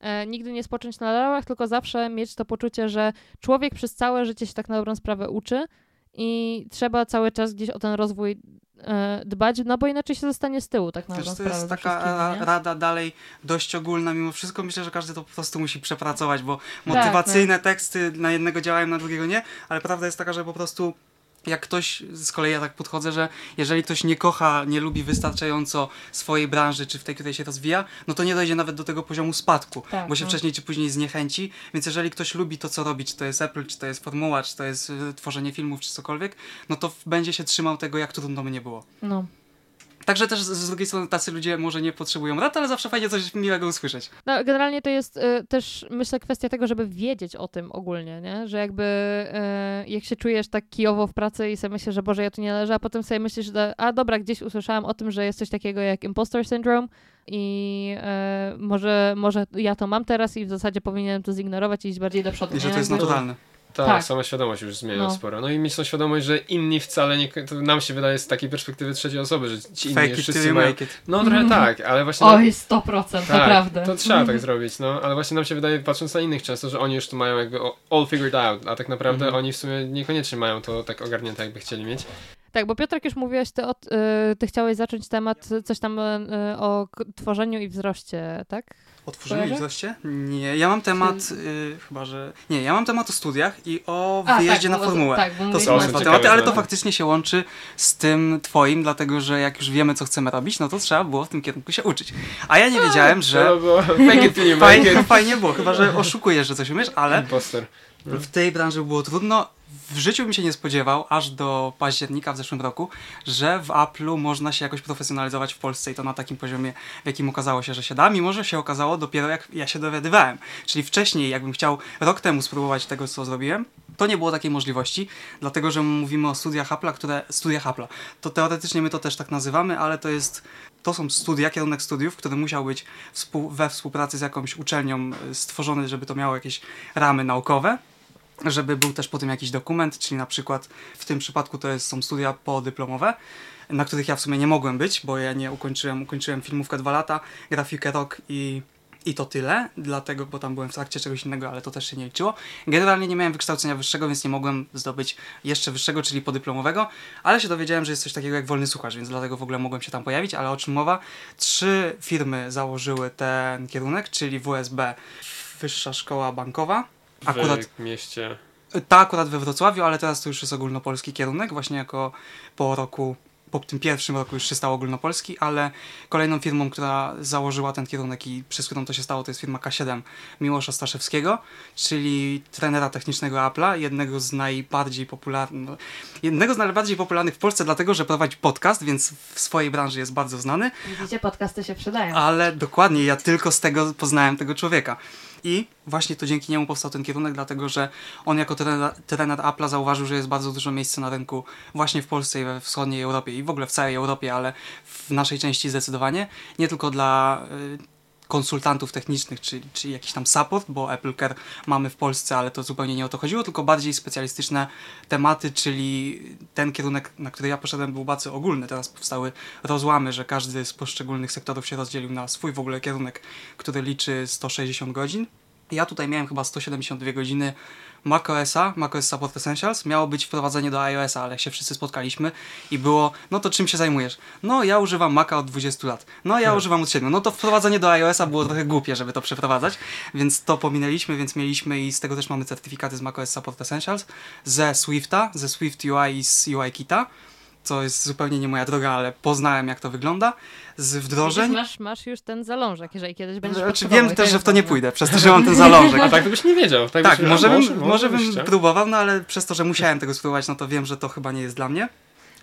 E, nigdy nie spocząć na laurach, tylko zawsze mieć to poczucie, że człowiek przez całe życie się tak na dobrą sprawę uczy i trzeba cały czas gdzieś o ten rozwój e, dbać, no bo inaczej się zostanie z tyłu tak na Też dobrą to sprawę. jest taka nie? rada dalej dość ogólna mimo wszystko. Myślę, że każdy to po prostu musi przepracować, bo Tak, motywacyjne teksty na jednego działają, na drugiego nie, ale prawda jest taka, że po prostu jak ktoś, z kolei ja tak podchodzę, że jeżeli ktoś nie kocha, nie lubi wystarczająco swojej branży, czy w tej, której się rozwija, no to nie dojdzie nawet do tego poziomu spadku, Tak, bo się no. wcześniej czy później zniechęci, więc jeżeli ktoś lubi to, co robi, czy to jest Apple, czy to jest formuła, czy to jest y, tworzenie filmów, czy cokolwiek, no to będzie się trzymał tego, jak trudno by nie było. No. Także też z, drugiej strony tacy ludzie może nie potrzebują rad, ale zawsze fajnie coś miłego usłyszeć. No, generalnie to jest y, też, myślę, kwestia tego, żeby wiedzieć o tym ogólnie, nie? Że jakby y, jak się czujesz tak kijowo w pracy i sobie myślisz, że Boże, ja tu nie leżę, a potem sobie myślisz, że a dobra, gdzieś usłyszałam o tym, że jest coś takiego jak impostor syndrome i y, może, może ja to mam teraz i w zasadzie powinienem to zignorować i iść bardziej do przodu. I że to jest naturalne. Tak, Tak. sama świadomość już zmienia No. sporo. No i mieć tą świadomość, że inni wcale nie. To nam się wydaje z takiej perspektywy trzeciej osoby, że ci inni Fake it wszyscy you mają. it. No trochę Mhm. tak, ale właśnie. Oj, 100%, tak, naprawdę. To trzeba tak zrobić, no ale właśnie nam się wydaje, patrząc na innych często, że oni już tu mają jakby o- all figured out, a tak naprawdę Mhm. oni w sumie niekoniecznie mają to tak ogarnięte, jakby chcieli mieć. Tak, bo Piotrek już mówiłeś, ty, od, y, ty chciałeś zacząć temat coś tam y, o k- tworzeniu i wzroście, tak? O tworzeniu i Kojarzę? wzroście? Nie, ja mam temat, y, chyba że... Nie, ja mam temat o studiach i o A, wyjeździe tak, na bo- formułę. Tak, bo To mówiliśmy są o dwa tematy, ale to faktycznie się łączy z tym twoim, dlatego że jak już wiemy, co chcemy robić, no to trzeba było w tym kierunku się uczyć. A ja nie wiedziałem, że... Trzeba było it make Fajnie, [LAUGHS] it. fajnie było, chyba że oszukujesz, że coś umiesz, ale Imposter. W tej branży było trudno. W życiu bym się nie spodziewał, aż do października w zeszłym roku, że w Apple'u można się jakoś profesjonalizować w Polsce i to na takim poziomie, w jakim okazało się, że się da, mimo że się okazało dopiero jak ja się dowiadywałem. Czyli wcześniej, jakbym chciał rok temu spróbować tego, co zrobiłem, to nie było takiej możliwości, dlatego że mówimy o studiach Apple'a, które... studiach Apple'a. To teoretycznie my to też tak nazywamy, ale to jest... To są studia, kierunek studiów, który musiał być współ, we współpracy z jakąś uczelnią y, stworzony, żeby to miało jakieś ramy naukowe żeby był też po tym jakiś dokument, czyli na przykład w tym przypadku to jest, są studia podyplomowe, na których ja w sumie nie mogłem być, bo ja nie ukończyłem, ukończyłem filmówkę dwa lata, grafikę rok i, i to tyle, dlatego, bo tam byłem w trakcie czegoś innego, ale to też się nie liczyło. Generalnie nie miałem wykształcenia wyższego, więc nie mogłem zdobyć jeszcze wyższego, czyli podyplomowego, ale się dowiedziałem, że jest coś takiego jak wolny słuchacz, więc dlatego w ogóle mogłem się tam pojawić, ale o czym mowa? Trzy firmy założyły ten kierunek, czyli WSB, Wyższa Szkoła Bankowa, akurat W mieście. Ta akurat we Wrocławiu, ale teraz to już jest ogólnopolski kierunek, właśnie jako po roku, po tym pierwszym roku już się stał ogólnopolski, ale kolejną firmą, która założyła ten kierunek i przez którą to się stało, to jest firma K7 Miłosza Staszewskiego, czyli trenera technicznego Apple'a, jednego z najbardziej popularnych, jednego z najbardziej popularnych w Polsce, dlatego, że prowadzi podcast, więc w swojej branży jest bardzo znany, Widzicie, podcasty się przydają. ale dokładnie, ja tylko z tego poznałem tego człowieka. I właśnie to dzięki niemu powstał ten kierunek, dlatego że on jako trener, trener Apple'a zauważył, że jest bardzo dużo miejsca na rynku właśnie w Polsce i we wschodniej Europie i w ogóle w całej Europie, ale w naszej części zdecydowanie. Nie tylko dla y, konsultantów technicznych, czy, czy jakiś tam support, bo Apple Care mamy w Polsce, ale to zupełnie nie o to chodziło, tylko bardziej specjalistyczne tematy, czyli ten kierunek, na który ja poszedłem był bardzo ogólny. Teraz powstały rozłamy, że każdy z poszczególnych sektorów się rozdzielił na swój w ogóle kierunek, który liczy 160 godzin. Ja tutaj miałem chyba 172 godziny macOSa, macOS Support Essentials. Miało być wprowadzenie do iOSa, ale się wszyscy spotkaliśmy i było, no to czym się zajmujesz? No ja używam Maca od 20 lat. No ja Hmm. używam od 7. No to wprowadzenie do iOSa było trochę głupie, żeby to przeprowadzać, więc to pominęliśmy, więc mieliśmy i z tego też mamy certyfikaty z macOS Support Essentials, ze Swifta, ze Swift UI i z UI Kita, co jest zupełnie nie moja droga, ale poznałem jak to wygląda, z wdrożeń. Masz, masz już ten zalążek, jeżeli kiedyś będziesz Znaczy, wiem to też, że w to nie pójdę, przez to, że mam ten zalążek. [LAUGHS] A tak to byś nie wiedział. Tak, Tak, byś, może bym, może byś bym próbował, no ale przez to, że musiałem tego spróbować, no to wiem, że to chyba nie jest dla mnie.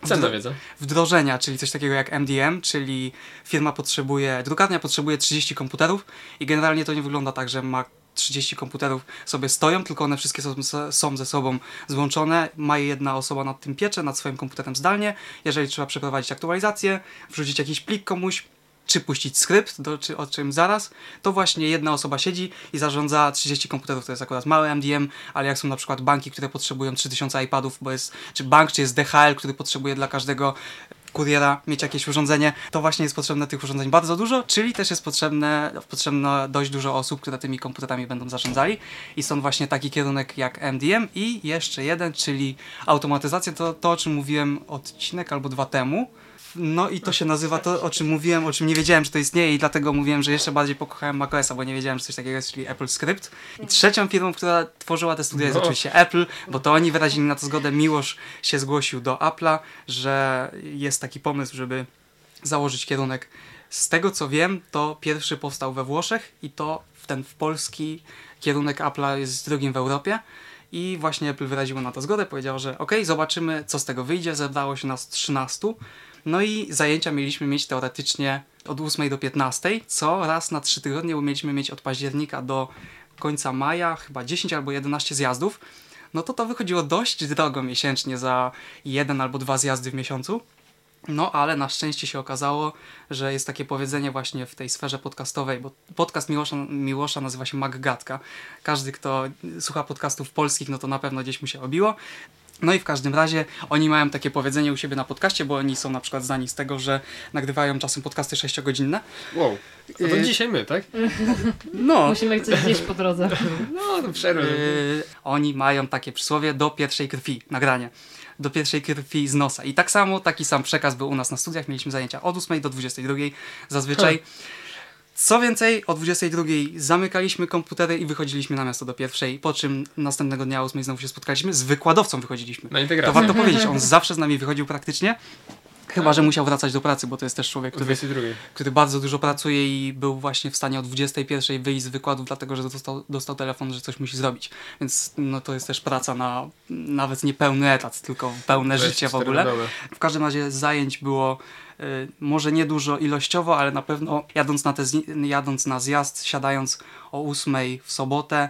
Cenna wiedza. Wdrożenia, czyli coś takiego jak MDM, czyli firma potrzebuje, drukarnia potrzebuje 30 komputerów i generalnie to nie wygląda tak, że ma 30 komputerów sobie stoją, tylko one wszystkie są, są ze sobą złączone. Ma je jedna osoba nad tym piecze, nad swoim komputerem zdalnie. Jeżeli trzeba przeprowadzić aktualizację, wrzucić jakiś plik komuś, czy puścić skrypt, do, czy, o czym zaraz, to właśnie jedna osoba siedzi i zarządza 30 komputerów, to jest akurat mały MDM, ale jak są na przykład banki, które potrzebują 3000 iPadów, bo jest, czy bank, czy jest DHL, który potrzebuje dla każdego kuriera mieć jakieś urządzenie, to właśnie jest potrzebne tych urządzeń bardzo dużo, czyli też jest potrzebne, potrzebne dość dużo osób, które tymi komputerami będą zarządzali. I stąd właśnie taki kierunek jak MDM i jeszcze jeden, czyli automatyzacja, to to o czym mówiłem odcinek albo dwa temu, no i to się nazywa to, o czym mówiłem, o czym nie wiedziałem, że to istnieje i dlatego mówiłem, że jeszcze bardziej pokochałem macOSa, bo nie wiedziałem, że coś takiego jest, czyli Apple Script. I trzecią firmą, która tworzyła te studia jest No. oczywiście Apple, bo to oni wyrazili na to zgodę. Miłosz się zgłosił do Apple'a, że jest taki pomysł, żeby założyć kierunek. Z tego co wiem, to pierwszy powstał we Włoszech i to ten w polski kierunek Apple'a jest drugim w Europie. I właśnie Apple wyraziło na to zgodę, powiedziało, że ok, zobaczymy co z tego wyjdzie. Zebrało się nas 13. No i zajęcia mieliśmy mieć teoretycznie od 8 do 15, co raz na 3 tygodnie, mieliśmy mieć od października do końca maja chyba 10 albo 11 zjazdów. No to to wychodziło dość drogo miesięcznie za jeden albo dwa zjazdy w miesiącu. No, ale na szczęście się okazało, że jest takie powiedzenie właśnie w tej sferze podcastowej, bo podcast Miłosza, Miłosza nazywa się Maggatka. Każdy, kto słucha podcastów polskich, no to na pewno gdzieś mu się obiło. No i w każdym razie oni mają takie powiedzenie u siebie na podcaście, bo oni są na przykład znani z tego, że nagrywają czasem podcasty 6-godzinne. Wow. No to Y- dzisiaj my, tak? [LAUGHS] No, Musimy coś zjeść po drodze. [LAUGHS] No, to przerwę. Yy, oni mają takie przysłowie do pierwszej krwi, nagranie. Do pierwszej krwi z nosa. I tak samo, taki sam przekaz był u nas na studiach. Mieliśmy zajęcia od 8 do 22 zazwyczaj. Co więcej, o 22 zamykaliśmy komputery i wychodziliśmy na miasto do pierwszej, po czym następnego dnia o 8 znowu się spotkaliśmy. Z wykładowcą wychodziliśmy. Na To integrację. warto powiedzieć, on zawsze z nami wychodził praktycznie. Chyba, że musiał wracać do pracy, bo to jest też człowiek, który 22. który bardzo dużo pracuje i był właśnie w stanie o 21 wyjść z wykładów, dlatego że dostał, dostał telefon, że coś musi zrobić. Więc no, to jest też praca na nawet nie pełny etat, tylko pełne życie w ogóle. W każdym razie zajęć było y, może nie dużo ilościowo, ale na pewno jadąc na, te, jadąc na zjazd, siadając o 8 w sobotę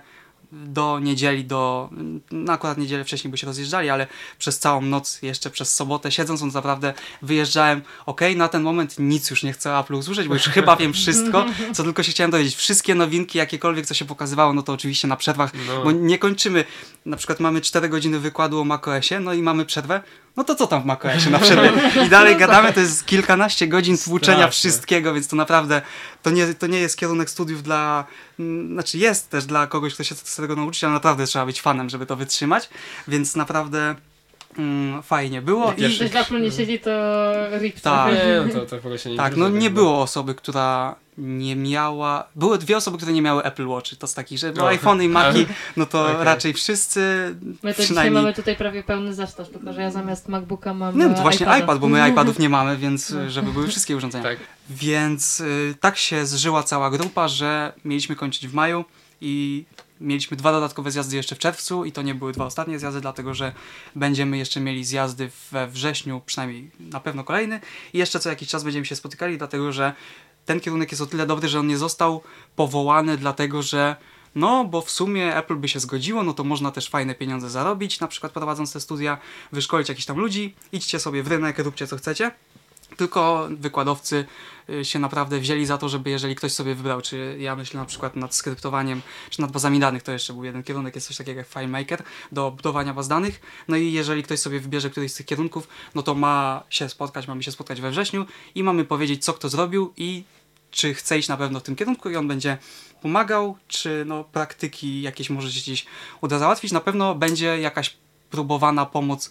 do niedzieli, do, no akurat niedzielę wcześniej by się rozjeżdżali, ale przez całą noc, jeszcze przez sobotę, siedząc, on naprawdę wyjeżdżałem, okej, na ten moment nic już nie chcę Apple usłyszeć, bo już chyba wiem wszystko, co tylko się chciałem dowiedzieć. Wszystkie nowinki, jakiekolwiek, co się pokazywało, no to oczywiście na przerwach, No. bo nie kończymy, na przykład mamy 4 godziny wykładu o macOSie, no i mamy przerwę, no to co tam w macOSie na przerwie? I dalej gadamy, to jest kilkanaście godzin tłuczenia wszystkiego, więc to naprawdę, to nie, to nie jest kierunek studiów dla, znaczy jest też dla kogoś, kto się chce tego nauczyć, ale naprawdę trzeba być fanem, żeby to wytrzymać, więc naprawdę mm, fajnie było. I I, pierwszy- Ktoś w Apple nie siedzi, to rip Tak. Nie, no to, to w ogóle się nie tak, no nie było osoby, która nie miała. Były dwie osoby, które nie miały Apple Watch. To z takich, że O. iPhony i Maci, [LAUGHS] no to Okej. raczej wszyscy. My to dzisiaj przynajmniej. mamy tutaj prawie pełny zestaw, tylko że ja zamiast MacBooka mam No e, to właśnie iPada. iPad, bo my iPadów nie mamy, więc No. żeby były wszystkie urządzenia. Tak. Więc y, tak się zżyła cała grupa, że mieliśmy kończyć w maju i mieliśmy dwa dodatkowe zjazdy jeszcze w czerwcu i to nie były dwa ostatnie zjazdy, dlatego że będziemy jeszcze mieli zjazdy we wrześniu, przynajmniej na pewno kolejny i jeszcze co jakiś czas będziemy się spotykali, dlatego że ten kierunek jest o tyle dobry, że on nie został powołany, dlatego że no, bo w sumie Apple by się zgodziło, no to można też fajne pieniądze zarobić, na przykład prowadząc te studia, wyszkolić jakichś tam ludzi, idźcie sobie w rynek, róbcie co chcecie. Tylko wykładowcy y, się naprawdę wzięli za to, żeby jeżeli ktoś sobie wybrał, czy ja myślę na przykład nad skryptowaniem, czy nad bazami danych, to jeszcze był jeden kierunek, jest coś takiego jak FileMaker do budowania baz danych. No i jeżeli ktoś sobie wybierze któryś z tych kierunków, no to ma się spotkać, mamy się spotkać we wrześniu i mamy powiedzieć, co kto zrobił i czy chce iść na pewno w tym kierunku i on będzie pomagał, czy no, praktyki jakieś może się gdzieś uda załatwić. Na pewno będzie jakaś próbowana pomoc,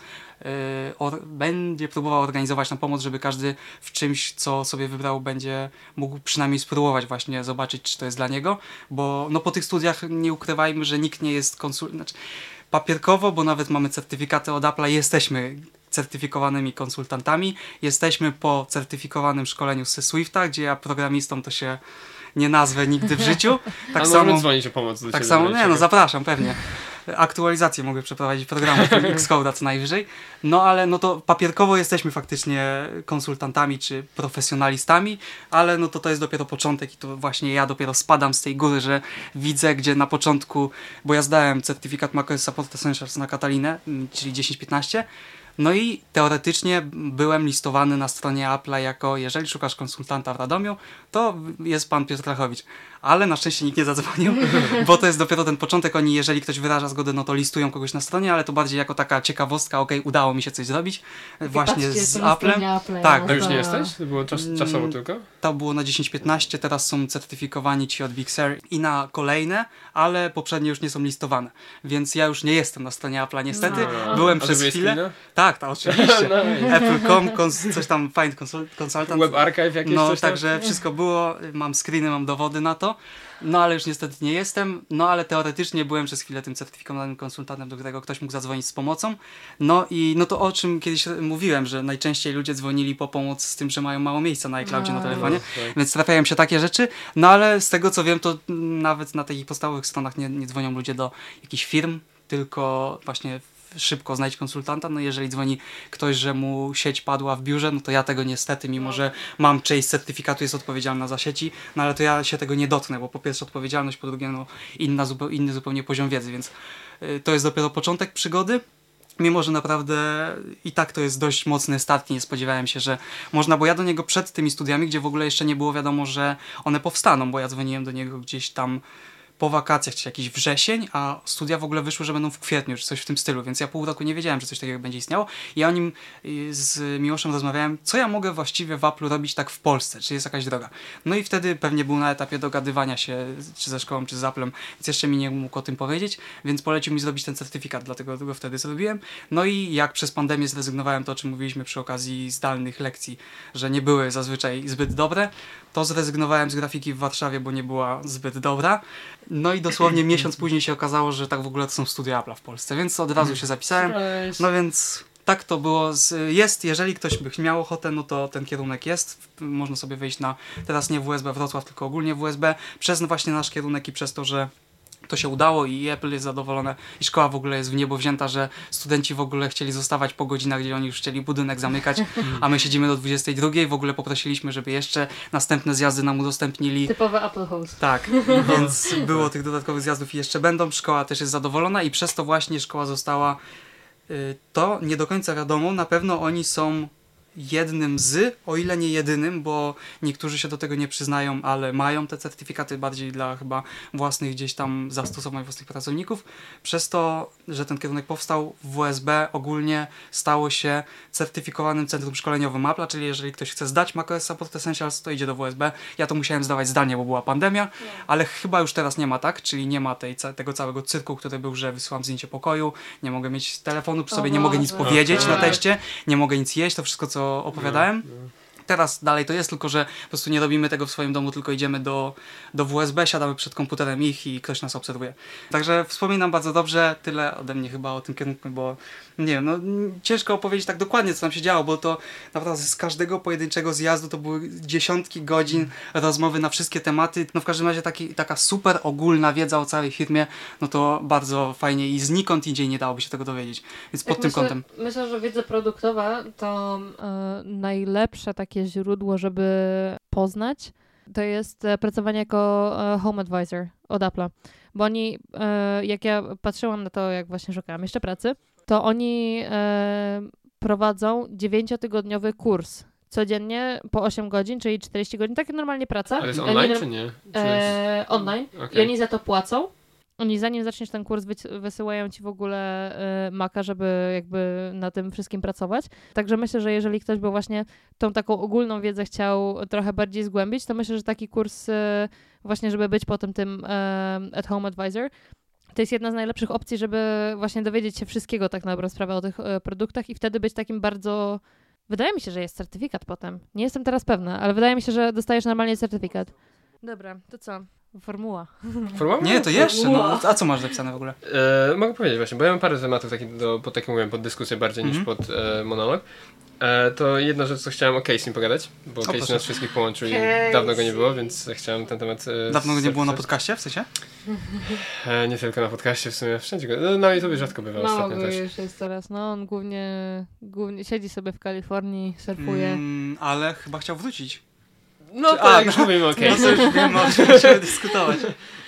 or, będzie próbował organizować na pomoc, żeby każdy w czymś, co sobie wybrał, będzie mógł przynajmniej spróbować właśnie zobaczyć, czy to jest dla niego, bo no po tych studiach nie ukrywajmy, że nikt nie jest konsul... Znaczy, papierkowo, bo nawet mamy certyfikaty od Apple'a, jesteśmy certyfikowanymi konsultantami, jesteśmy po certyfikowanym szkoleniu ze Swifta, gdzie ja programistą to się nie nazwę nigdy w życiu. [LAUGHS] Tak A samo, dzwonić o pomoc do tak samo, nie no, zapraszam, pewnie. Aktualizację mogę przeprowadzić programu [LAUGHS] Xcode'a co najwyżej. No ale no to papierkowo jesteśmy faktycznie konsultantami czy profesjonalistami, ale no to to jest dopiero początek i to właśnie ja dopiero spadam z tej góry, że widzę, gdzie na początku, bo ja zdałem certyfikat macOS Support Essentials na Katalinę, mm, czyli 10-15, no i teoretycznie byłem listowany na stronie Apple'a jako, jeżeli szukasz konsultanta w Radomiu, to jest pan Piotr Krachowicz. Ale na szczęście nikt nie zadzwonił, [LAUGHS] bo to jest dopiero ten początek. Oni, jeżeli ktoś wyraża zgodę, no to listują kogoś na stronie, ale to bardziej jako taka ciekawostka, okej, udało mi się coś zrobić. Właśnie Patrzcie, z stronie Apple'a, Tak, ja A już nie jesteś? To było czas, Mm, czasowo tylko? To było na 10-15, teraz są certyfikowani ci od Big Sur i na kolejne, ale poprzednie już nie są listowane. Więc ja już nie jestem na stronie Apple'a niestety. No. Byłem A przez chwilę. screena? Tak, tak, oczywiście. [LAUGHS] Nice. Apple.com, kons- coś tam, Find Consult- Consultant. Web Archive jakieś No, coś tam? także wszystko było, mam screeny, mam dowody na to. No, ale już niestety nie jestem. No, ale teoretycznie byłem przez chwilę tym certyfikowanym konsultantem, do którego ktoś mógł zadzwonić z pomocą. No i no to o czym kiedyś mówiłem, że najczęściej ludzie dzwonili po pomoc z tym, że mają mało miejsca na iCloudzie na A. telefonie. Tak. Więc trafiają się takie rzeczy, no ale z tego co wiem, to nawet na takich podstawowych stronach nie, nie dzwonią ludzie do jakichś firm, tylko właśnie szybko znajdź konsultanta. No jeżeli dzwoni ktoś, że mu sieć padła w biurze, no to ja tego niestety, mimo że mam część certyfikatu, jest odpowiedzialna za sieci, no ale to ja się tego nie dotknę, bo po pierwsze odpowiedzialność, po drugie no inna, inny zupełnie poziom wiedzy, więc y, to jest dopiero początek przygody. Mimo, że naprawdę i tak to jest dość mocny start, nie spodziewałem się, że można, bo ja do niego przed tymi studiami, gdzie w ogóle jeszcze nie było wiadomo, że one powstaną, bo ja dzwoniłem do niego gdzieś tam po wakacjach, czy jakiś wrzesień, a studia w ogóle wyszły, że będą w kwietniu, czy coś w tym stylu, więc ja pół roku nie wiedziałem, że coś takiego będzie istniało. Ja o nim z Miłoszem rozmawiałem, co ja mogę właściwie w Apple'u robić tak w Polsce, czy jest jakaś droga. No i wtedy pewnie był na etapie dogadywania się, czy ze szkołą, czy z Apple'em, więc jeszcze mi nie mógł o tym powiedzieć, więc polecił mi zrobić ten certyfikat, dlatego go wtedy zrobiłem. No i jak przez pandemię zrezygnowałem to, o czym mówiliśmy przy okazji zdalnych lekcji, że nie były zazwyczaj zbyt dobre, to zrezygnowałem z grafiki w Warszawie, bo nie była zbyt dobra. No i dosłownie [CLEARS THROAT] miesiąc później się okazało, że tak w ogóle to są studia Apple'a w Polsce, więc od razu się zapisałem. No więc tak to było. Jest, jeżeli ktoś by miał ochotę, no to ten kierunek jest. Można sobie wejść na, teraz nie WSB Wrocław, tylko ogólnie WSB, przez właśnie nasz kierunek i przez to, że to się udało i Apple jest zadowolone i szkoła w ogóle jest w niebo wzięta, że studenci w ogóle chcieli zostawać po godzinach, gdzie oni już chcieli budynek zamykać, a my siedzimy do 22. W ogóle poprosiliśmy, żeby jeszcze następne zjazdy nam udostępnili. Typowe Apple House. Tak, [LAUGHS] więc było tych dodatkowych zjazdów i jeszcze będą. Szkoła też jest zadowolona i przez to właśnie szkoła została. y, To nie do końca wiadomo, na pewno oni są jednym z, o ile nie jedynym, bo niektórzy się do tego nie przyznają, ale mają te certyfikaty bardziej dla chyba własnych gdzieś tam zastosowań własnych pracowników. Przez to, że ten kierunek powstał, WSB ogólnie stało się certyfikowanym centrum szkoleniowym Apple'a, czyli jeżeli ktoś chce zdać macOS Support Essentials, to idzie do WSB. Ja to musiałem zdawać zdalnie, bo była pandemia, ale chyba już teraz nie ma tak, czyli nie ma tej, tego całego cyrku, który był, że wysyłam zdjęcie pokoju, nie mogę mieć telefonu przy O sobie, nie mogę nic powiedzieć na teście, nie mogę nic jeść, to wszystko co opowiadałem. Teraz dalej to jest, tylko że po prostu nie robimy tego w swoim domu, tylko idziemy do, do WSB, siadamy przed komputerem ich i ktoś nas obserwuje. Także wspominam bardzo dobrze, tyle ode mnie chyba o tym kierunku, bo nie wiem, no ciężko opowiedzieć tak dokładnie, co tam się działo, bo to naprawdę z każdego pojedynczego zjazdu to były dziesiątki godzin rozmowy na wszystkie tematy. No w każdym razie taki, taka super ogólna wiedza o całej firmie, no to bardzo fajnie i znikąd indziej nie dałoby się tego dowiedzieć. Więc pod Tak tym myślę, kątem. Myślę, że wiedza produktowa to e, najlepsze takie źródło, żeby poznać, to jest e, pracowanie jako e, home advisor od Apple'a. Bo oni, e, jak ja patrzyłam na to, jak właśnie szukałam jeszcze pracy, to oni prowadzą dziewięciotygodniowy kurs codziennie po 8 godzin, czyli 40 godzin, tak normalnie praca. Ale jest online czy nie? Czy E, online. jest... I oni za to płacą. Oni zanim zaczniesz ten kurs, wysyłają ci w ogóle y, maka, żeby jakby na tym wszystkim pracować. Także myślę, że jeżeli ktoś by właśnie tą taką ogólną wiedzę chciał trochę bardziej zgłębić, to myślę, że taki kurs y, właśnie, żeby być potem tym y, at home advisor, to jest jedna z najlepszych opcji, żeby właśnie dowiedzieć się wszystkiego tak na dobrą sprawę o tych produktach i wtedy być takim bardzo... Wydaje mi się, że jest certyfikat potem. Nie jestem teraz pewna, ale wydaje mi się, że dostajesz normalnie certyfikat. Dobra, to co? Formuła. Formuła? Nie, to jeszcze, no. A co masz zapisane w ogóle? E, mogę powiedzieć właśnie, bo ja mam parę tematów takich do, pod, tak jak mówiłem, pod dyskusję bardziej niż Mhm. pod e, monolog. E, to jedna rzecz, co chciałem o Casey pogadać, bo Casey proszę. nas wszystkich połączył i Casey. dawno go nie było, więc chciałem ten temat... E, Dawno go nie było na podcaście, w sensie? E, nie tylko na podcaście, w sumie wszędzie go... No, na YouTube rzadko bywa Mało ostatnio go też. już jest teraz. No, on głównie, głównie siedzi sobie w Kalifornii, surfuje. Mm, ale chyba chciał wrócić. No Czy- tak, a, już no. mówimy o No to Casey. już wiemy, o czym [LAUGHS] będziemy dyskutować.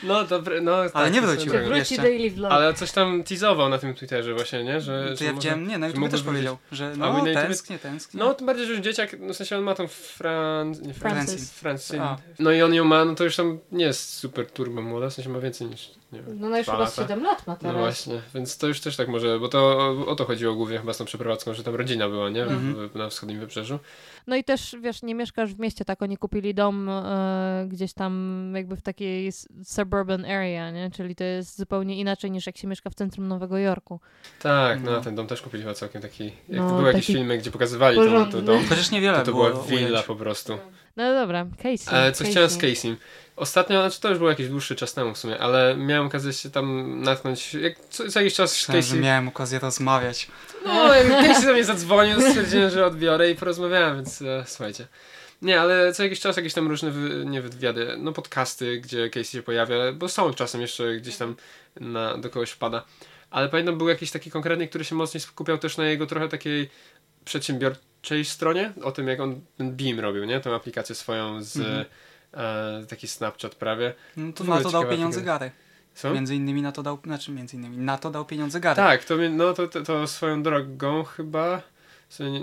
No dobre, no tak, nie wrócił. Czy drogą. wróci jeszcze. daily vlog? Ale coś tam teasował na tym Twitterze właśnie, nie? Że, To że ja może- widziałem, nie, na że YouTube też powiedział, że no YouTubie- tęsknię, tęsknię. No, tym bardziej, że już dzieciak, no w sensie on ma tą Fran... Nie Fran... Francis. No i on ją ma, no to już tam nie jest super turbo młoda, w sensie ma więcej niż, nie wiem, No, no już chyba z lata. 7 lat ma No teraz. właśnie, więc to już też tak może, bo to o, o to chodziło głównie chyba z tą przeprowadzką, że tam rodzina była, nie? Mhm. w, na wschodnim wybrzeżu. No i też, wiesz, nie mieszkasz w mieście, tak? Oni kupili dom e, gdzieś tam jakby w takiej suburban area, nie? Czyli to jest zupełnie inaczej niż jak się mieszka w centrum Nowego Jorku. Tak, no, No. ten dom też kupili chyba całkiem taki, jak No, to były jakieś taki filmy, gdzie pokazywali to, to porządny. dom, Chociaż niewiele to, to było była willa po prostu. No dobra, Casey. Ale co Casey. chciałem z Casey. Ostatnio, znaczy to już było jakiś dłuższy czas temu w sumie, ale miałem okazję się tam natknąć, jak co, co jakiś czas Myślałem, że Casey... miałem okazję rozmawiać. No, jak Casey do mnie zadzwonił, stwierdziłem, że odbiorę i porozmawiałem, więc e, słuchajcie. Nie, ale co jakiś czas jakieś tam różne, wy, nie wywiady, no podcasty, gdzie Casey się pojawia, bo są czasem jeszcze gdzieś tam na, do kogoś wpada. Ale pamiętam, był jakiś taki konkretny, który się mocniej skupiał też na jego trochę takiej przedsiębiorczej stronie, o tym jak on ten Beam robił, nie? Tą aplikację swoją z Mhm. e, taki Snapchat prawie. No to na to dał pieniądze. Gary. Co? Między innymi na to dał, znaczy między innymi, na to dał pieniądze Gary. Tak, to, no, to, to, to swoją drogą chyba.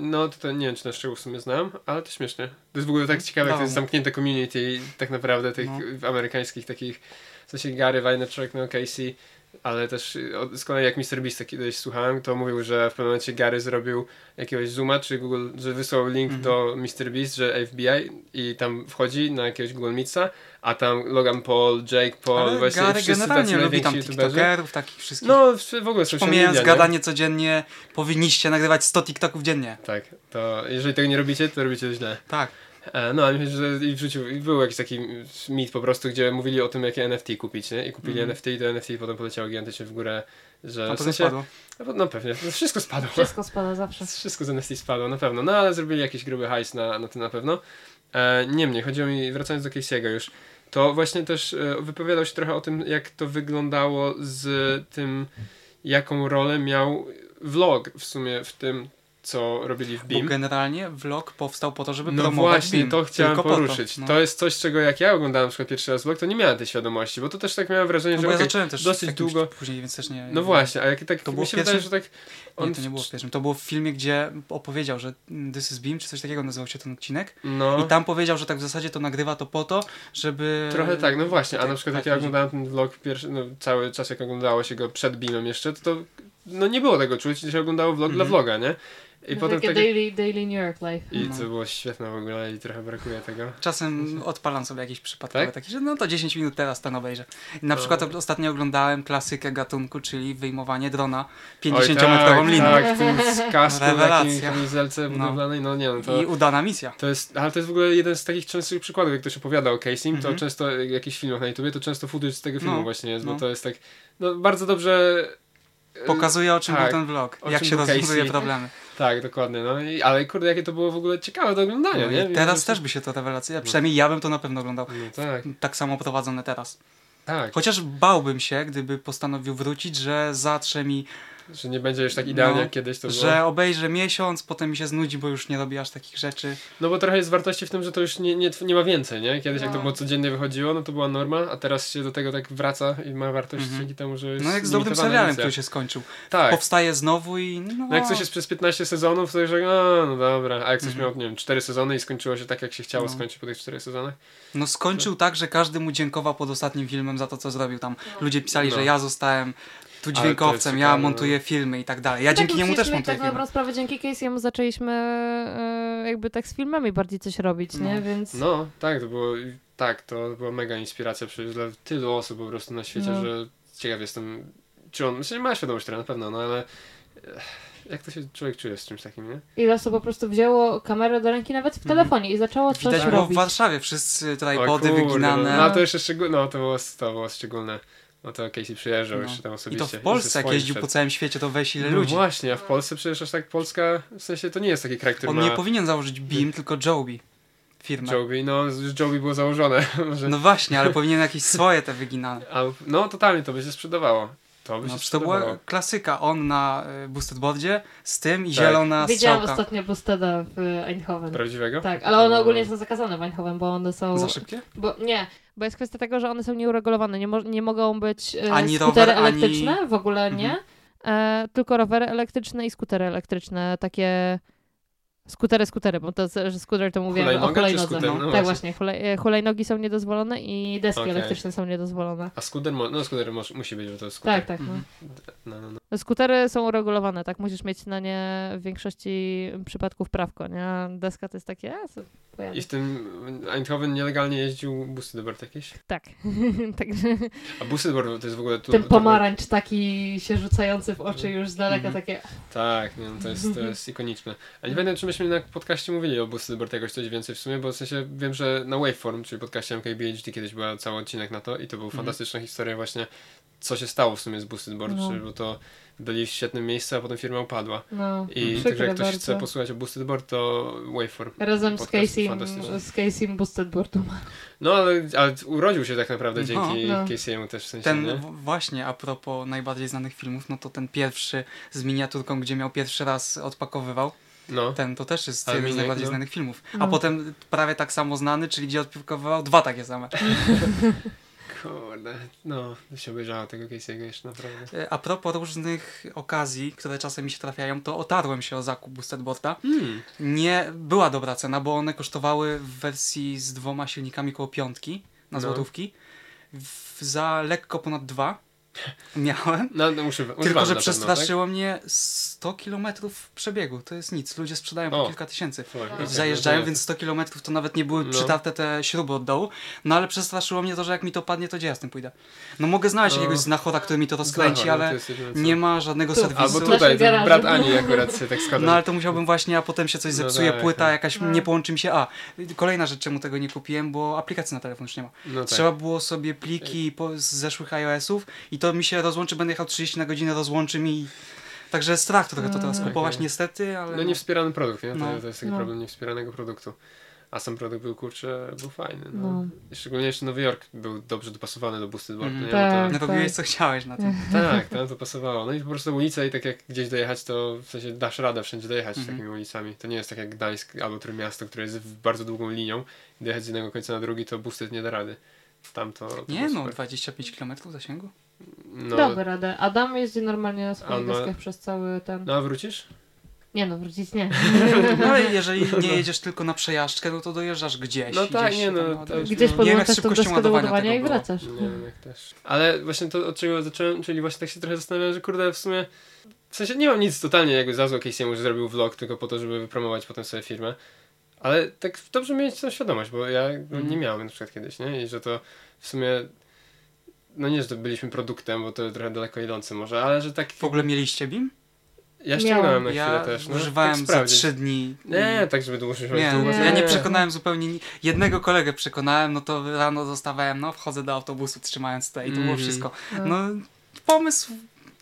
No, to, to nie wiem, czy na szczegół w sumie znam, ale to śmieszne. To jest w ogóle tak ciekawe, jak to jest zamknięte community tak naprawdę tych No. amerykańskich takich, w sensie Gary Vaynerchuk, no Casey, ale też z kolei jak Mr. Beast kiedyś słuchałem, to mówił, że w pewnym momencie Gary zrobił jakiegoś Zooma, czy Google, że wysłał link Mhm. do Mr. Beast, że FBI i tam wchodzi na jakiegoś Google Meetsa, a tam Logan Paul, Jake Paul, Ale właśnie Gary wszyscy generalnie lubi tam tiktokerów, takich wszystkich. No, w ogóle social Pomijając media, nie? gadanie codziennie, powinniście nagrywać 100 TikToków dziennie. Tak, to jeżeli tego nie robicie, to robicie źle. Tak. E, no, ale myślę, że i wrzucił, i był jakiś taki mit po prostu, gdzie mówili o tym, jakie NFT kupić, nie? I kupili Mhm. NFT i to NFT potem poleciało gigantycznie w górę, że A w sensie, spadło. no, no pewnie, no, wszystko spadło. Wszystko spada zawsze. [LAUGHS] Wszystko z NFT spadło, na pewno. No, ale zrobili jakiś gruby hajs na, na tym na pewno. E, Niemniej, chodziło mi, wracając do Casey'ego już, to właśnie też e, wypowiadał się trochę o tym, jak to wyglądało z tym, jaką rolę miał vlog w sumie w tym, co robili w Bo BIM. generalnie vlog powstał po to, żeby No promować właśnie, to chciałem Tylko poruszyć. Po to, To, no. jest coś, czego jak ja oglądałem na przykład pierwszy raz vlog, to nie miałem tej świadomości, bo to też tak miałem wrażenie, No że bo ja okej, zacząłem też dosyć jakimś długo- później, więc też nie... No właśnie, a jak tak To mi było się w wydaje, że pierwszym- tak on Nie, to nie było w pierwszym. To było w filmie, gdzie opowiedział, że This is Beam, czy coś takiego nazywał się ten odcinek. no I tam powiedział, że tak w zasadzie to nagrywa to po to, żeby... trochę tak, no właśnie, a tak- na przykład jak tak ja ludzi- oglądałem ten vlog pierwszy, no cały czas jak oglądało się go przed Beamem jeszcze, to, to no nie było tego czuć, że się oglądało vlog dla Mhm. vloga, nie? I To potem takie takie... daily, daily New York Life. I No. to było świetne w ogóle i trochę brakuje tego. Czasem odpalam sobie jakieś przypadkowe Tak? takie, że no to 10 minut teraz ten obejrzę. Na No. przykład ostatnio oglądałem klasykę gatunku, czyli wyjmowanie drona Oj, 50-metrową tak, liną. Tak, w tym z kasku, Rewelacja. kamizelce No. budowlanej, no nie no, to... I udana misja. To jest, ale to jest w ogóle jeden z takich częstszych przykładów, jak ktoś opowiada o casing, to Mhm. często w jakichś filmach na YouTubie, to często footage z tego filmu No, właśnie jest, no. bo to jest tak, no bardzo dobrze... e, Pokazuje o czym tak, był ten vlog, jak się rozwiązuje problemy. Tak, dokładnie, no i, ale kurde, jakie to było w ogóle ciekawe do oglądania, No nie? teraz też by się to rewelacja, przynajmniej ja bym to na pewno oglądał. No tak, Tak samo prowadzone teraz. tak, Chociaż bałbym się, gdyby postanowił wrócić, że zatrze mi, że nie będzie już tak idealnie No, jak kiedyś to było. że obejrzę miesiąc, potem mi się znudzi, bo już nie robi aż takich rzeczy. No bo trochę jest wartości w tym, że to już nie, nie, nie ma więcej, nie? Kiedyś jak to No. było codziennie wychodziło, no to była norma, a teraz się do tego tak wraca i ma wartość Mhm. dzięki temu, że jest No jak z dobrym serialem, który się skończył. Tak, Powstaje znowu i no, No jak coś jest przez 15 sezonów, to już jak, a, no dobra, a jak coś Mhm. miał, nie wiem, 4 sezony i skończyło się tak, jak się chciało No. skończyć po tych 4 sezonach? no skończył tak, że każdy mu dziękował pod ostatnim filmem za to, co zrobił tam. Ludzie pisali, No. że ja zostałem tu dźwiękowcem, ja montuję no. filmy i tak dalej. Ja Tak, dzięki no niemu też montuję Tak dobrą filmy. sprawę dzięki Casey'emu zaczęliśmy e, jakby tak z filmami bardziej coś robić, nie? No. Więc No, tak, to było, tak, to była mega inspiracja przecież dla tylu osób po prostu na świecie, No. że ciekaw jestem, czy on, myślę, że ma świadomość tego na pewno, no ale eh, jak to się człowiek czuje z czymś takim, nie? ile osób po prostu wzięło kamerę do ręki nawet w Mhm. telefonie i zaczęło coś Widać było w robić. Warszawie, wszyscy tutaj body kurde, wyginane. No, no to jeszcze szczególne, no to było, to było szczególne. No to Casey przyjeżdżał No. jeszcze tam I osobiście. to w Polsce, jak jeździł po wszedł. całym świecie, to weź ile no ludzi. właśnie, a w Polsce przecież aż tak Polska, w sensie to nie jest taki kraj, który On ma... nie powinien założyć BIM, tylko Joby. Firmę. Joby, no już Joby było założone. [LAUGHS] No właśnie, ale powinien jakieś swoje te wyginane. A, no totalnie to by się sprzedawało. To by No, to była klasyka. On na y, boosted boardzie z tym i Tak. zielona Widziałam strzałka. ostatnio Bustada w Eindhoven. Prawdziwego? Tak, ale one No. ogólnie są zakazane w Eindhoven, bo one są... Za szybkie? Bo nie, bo jest kwestia tego, że one są nieuregulowane. Nie, mo nie mogą być e, Ani skutery rower, ani- elektryczne, w ogóle nie. Mhm. E, tylko rowery elektryczne i skutery elektryczne, takie skutery, skutery, bo to, że skuter to mówię Hulajnoga o hulajnodze. skuter? No, No tak właśnie. hulaj, e, hulajnogi są niedozwolone i deski Okej. elektryczne są niedozwolone. A skuter, mo- no skuter musi być, bo to jest skuter. Tak, tak. No. Mhm. No, no, no. Skutery są uregulowane, tak? Musisz mieć na nie w większości przypadków prawko, nie? A Deska to jest takie, pojadę. I w tym Eindhoven nielegalnie jeździł busy board jakieś? Tak. [LAUGHS] Także A busy board to jest w ogóle... Tu, ten pomarańcz taki się rzucający w oczy już z daleka, Mhm. takie... Tak, nie, no, to, jest, to jest ikoniczne. A nie pamiętam, czy myśmy na podcaście mówili o busy board jakoś coś więcej w sumie, bo w sensie wiem, że na Waveform, czyli podcaście MKBHD kiedyś była cały odcinek na to i to był Mhm. fantastyczna historia właśnie, co się stało w sumie z busy board, No. czyli bo to byli w świetnym miejscu, a potem firma upadła. No, I przykre także jak ktoś bardzo. chce posłuchać o Boosted Board, to Waveform. Razem z Casey'em, z Casey'em Boosted Boardu. No ale, ale urodził się tak naprawdę No, dzięki no. Casey'emu też w sensie, Ten nie? właśnie a propos najbardziej znanych filmów, no to ten pierwszy z miniaturką, gdzie miał pierwszy raz odpakowywał, No. ten to też jest jeden z najbardziej no. znanych filmów. A No. potem prawie tak samo znany, czyli gdzie odpakowywał dwa takie same. [LAUGHS] Kurde, no, to się obejrzało tego Casey'ego jeszcze naprawdę. E, A propos różnych okazji, które czasem mi się trafiają, to otarłem się o zakup Boosted Boarda. Hmm. Nie była dobra cena, bo one kosztowały w wersji z dwoma silnikami koło piątki na No. złotówki. W, za lekko ponad dwa [LAUGHS] miałem. No, no używa, Tylko, że przestraszyło mnie 100 km przebiegu. To jest nic. Ludzie sprzedają po O. kilka tysięcy. Tak? Zajeżdżają, więc 100 km to nawet nie były No. przytarte te śruby od dołu. No ale przestraszyło mnie to, że jak mi to padnie, to gdzie ja z tym pójdę? No mogę znaleźć No. jakiegoś znachora, który mi to rozkręci, Zachor, no to ale nie ma żadnego Tu. serwisu. Albo tutaj, to garażu. brat Ani akurat się tak składa. No ale to musiałbym właśnie, a potem się coś No zepsuje, tak, płyta tak. jakaś nie połączy mi się. A, kolejna rzecz, czemu tego nie kupiłem, bo aplikacji na telefon już nie ma. no tak. Trzeba było sobie pliki po, z zeszłych iOS-ów i to mi się rozłączy, będę jechał 30 na godzinę, rozłączy mi. Także strach trochę to teraz Mm. kupować Okej. niestety, ale... No niewspierany produkt, nie? To, No. to jest taki No. problem niewspieranego produktu. A sam produkt był kurczę, był fajny. No. No. Szczególnie jeszcze Nowy Jork był dobrze dopasowany do Boosted Board, Mhm. nie? Tak. No robiłeś co chciałeś na tym. to, tak, tam to pasowało. No i po prostu ulica i tak jak gdzieś dojechać, to w sensie dasz radę wszędzie dojechać Mhm. takimi ulicami. To nie jest tak jak Gdańsk albo Trójmiasto, które jest w bardzo długą linią i dojechać z jednego końca na drugi, to Boosted nie da rady. Tam to... to Nie no, super. 25 km zasięgu? No, Dałby radę. Adam jeździ normalnie na swoich ma- deskach przez cały ten... no a wrócisz? Nie no, wrócić nie. No ale jeżeli nie jedziesz tylko na przejażdżkę, no to dojeżdżasz gieś. No tak, gdzieś nie no, tam. Gdzieś No. Podłączasz tą deskę do ładowania i wracasz. Nie wiem jak też. Ale właśnie to, od czego zacząłem, czyli właśnie tak się trochę zastanawiałem, że kurde, w sumie W sensie nie mam nic totalnie jakby za złe Casey'emu, że zrobił vlog tylko po to, żeby wypromować potem sobie firmę. Ale tak dobrze mieć tą świadomość, bo ja no, nie Mhm. miałem na przykład kiedyś, nie? I że to w sumie no nie, że to byliśmy produktem, bo to trochę daleko idące może, ale że tak W ogóle mieliście BIM? ja ściągnąłem na chwilę Ja też, no. używałem tak za trzy dni. Nie, tak żeby dłużej Nie, długo nie. ja nie przekonałem zupełnie. ni- Jednego kolegę przekonałem, no to rano zostawałem, no wchodzę do autobusu trzymając tutaj i to było Mhm. wszystko. No, pomysł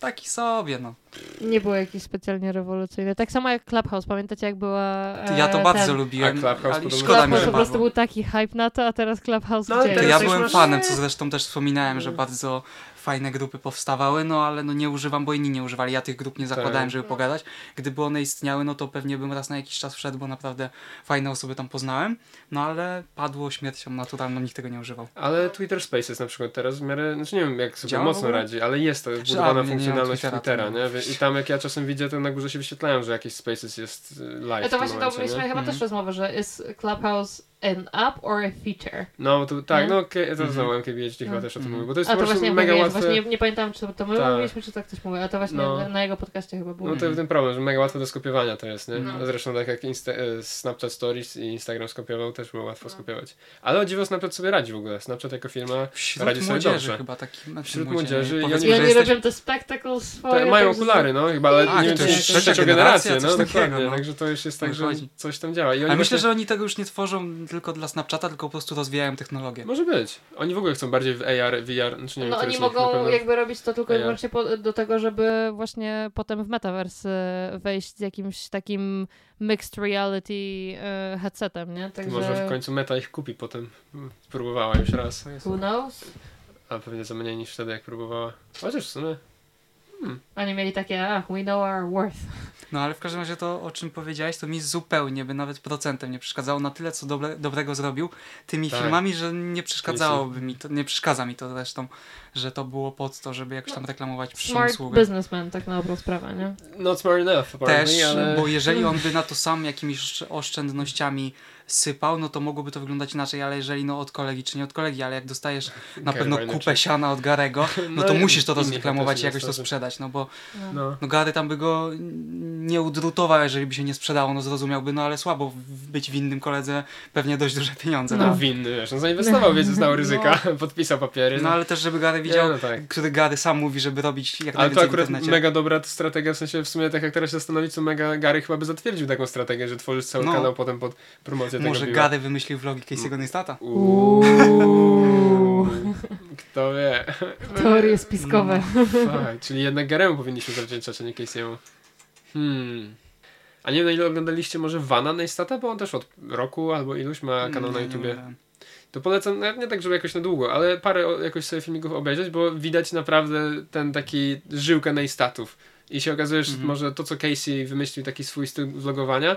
taki sobie, no. Nie było jakiś specjalnie rewolucyjny. Tak samo jak Clubhouse. Pamiętacie jak była... e, Ja to bardzo ten... lubiłem, A Clubhouse ale szkoda mi, Clubhouse że po prostu był taki hype na to, a teraz Clubhouse No, ale gdzie To ja byłem fanem, co zresztą też wspominałem, że bardzo fajne grupy powstawały, no ale no nie używam, bo inni nie używali. Ja tych grup nie zakładałem, Tak. żeby pogadać. Gdyby one istniały, no to pewnie bym raz na jakiś czas wszedł, bo naprawdę fajne osoby tam poznałem. No ale padło śmiercią naturalną, nikt tego nie używał. Ale Twitter Spaces na przykład teraz w miarę, znaczy nie wiem jak sobie Działa mocno radzi, ale jest to Czy- a, wbudowana nie, funkcjonalność Twittera, Twittera, nie? I tam jak ja czasem widzę, to na górze się wyświetlają, że jakiś Spaces jest y, live Ale w to właśnie to mieliśmy chyba Mhm. też rozmowę, że jest Clubhouse an app or a feature. No to tak, Nie? no to Mhm. znowu MKBHD chyba No. też o tym Mhm. mówi, bo to jest A to właśnie, mega łatwe. właśnie nie, nie pamiętam, czy to, my Tak. mówiliśmy, czy tak ktoś mówił, ale to właśnie No. na, jego podcaście chyba było. No to ten problem, że mega łatwe do skopiowania to jest, nie? No. Zresztą tak jak Insta- e, Snapchat Stories i Instagram skopiował, też było łatwo No. skopiować. Ale o dziwo Snapchat sobie radzi w ogóle. Snapchat jako firma Wśród radzi sobie dobrze. chyba taki. znaczy Wśród młodzieży i oni- oni robią te spectacles swoje. Te, mają także- okulary, no chyba, ale Tak, nie wiem, to czy jest jest trzecia generacja, no dokładnie, no. także to już jest tak, że coś tam działa. Ale myślę, że oni tego już nie tworzą tylko dla Snapchata, tylko po prostu rozwijają technologię. Może być. Oni w ogóle chcą bardziej w AR, VR, znaczy nie wiem, No który oni mogą jakby robić to tylko i wyłącznie po, do tego, żeby właśnie potem w Metaverse e, wejść z jakimś takim mixed reality e, headsetem, nie? Także Może w końcu Meta ich kupi potem. Próbowała już raz, who knows? a pewnie za mniej niż wtedy jak próbowała. Chociaż w sumie Oni mieli takie, ach, we know our worth. [LAUGHS] No ale w każdym razie to, o czym powiedziałeś, to mi zupełnie by nawet procentem nie przeszkadzało na tyle, co dobre, dobrego zrobił tymi Tak. filmami, że nie przeszkadzałoby mi to, nie przeszkadza mi to zresztą, że to było pod to, żeby jakoś tam reklamować przyszłą Smart usługę. businessman, tak na dobrą sprawę, nie? not smart enough Też, ale... bo jeżeli on by [LAUGHS] na to sam jakimiś oszcz- oszczędnościami sypał, no to mogłoby to wyglądać inaczej, ale jeżeli no od kolegi czy nie od kolegi, ale jak dostajesz [LAUGHS] na pewno kupę siana od Garego, [LAUGHS] no, No to musisz to rozreklamować i jakoś to sprzedać, no bo No. No. no Gary tam by go nie udrutował, jeżeli by się nie sprzedało, no zrozumiałby, no ale słabo być winnym koledze pewnie dość duże pieniądze. No, No, winny, wiesz, on zainwestował, więc znał ryzyka, [LAUGHS] podpisał papiery. no ale też, żeby Gary widział, Nie, no tak. który Gary sam mówi, żeby robić jak Ale to najwięcej w akurat internecie. mega dobra strategia, w sensie w sumie tak jak teraz się zastanowić, to mega Gary chyba by zatwierdził taką strategię, że tworzysz cały No. kanał potem pod promocję Może tego piwa. Gary wymyślił vlogi Casey'ego Neistata. Uuu. Kto wie. Teorie spiskowe. Fakt, czyli jednak Garemu powinniśmy zawdzięczać, a nie Casey'emu. Hmm. A nie wiem, na ile oglądaliście może Vana Neistata, bo on też od roku albo iluś ma kanał na Nie, YouTubie. To polecam, nawet nie tak, żeby jakoś na długo, ale parę jakoś sobie filmików obejrzeć, bo widać naprawdę ten taki żyłkę Neistatów. I się okazuje, że Mhm. może to, co Casey wymyślił, taki swój styl vlogowania,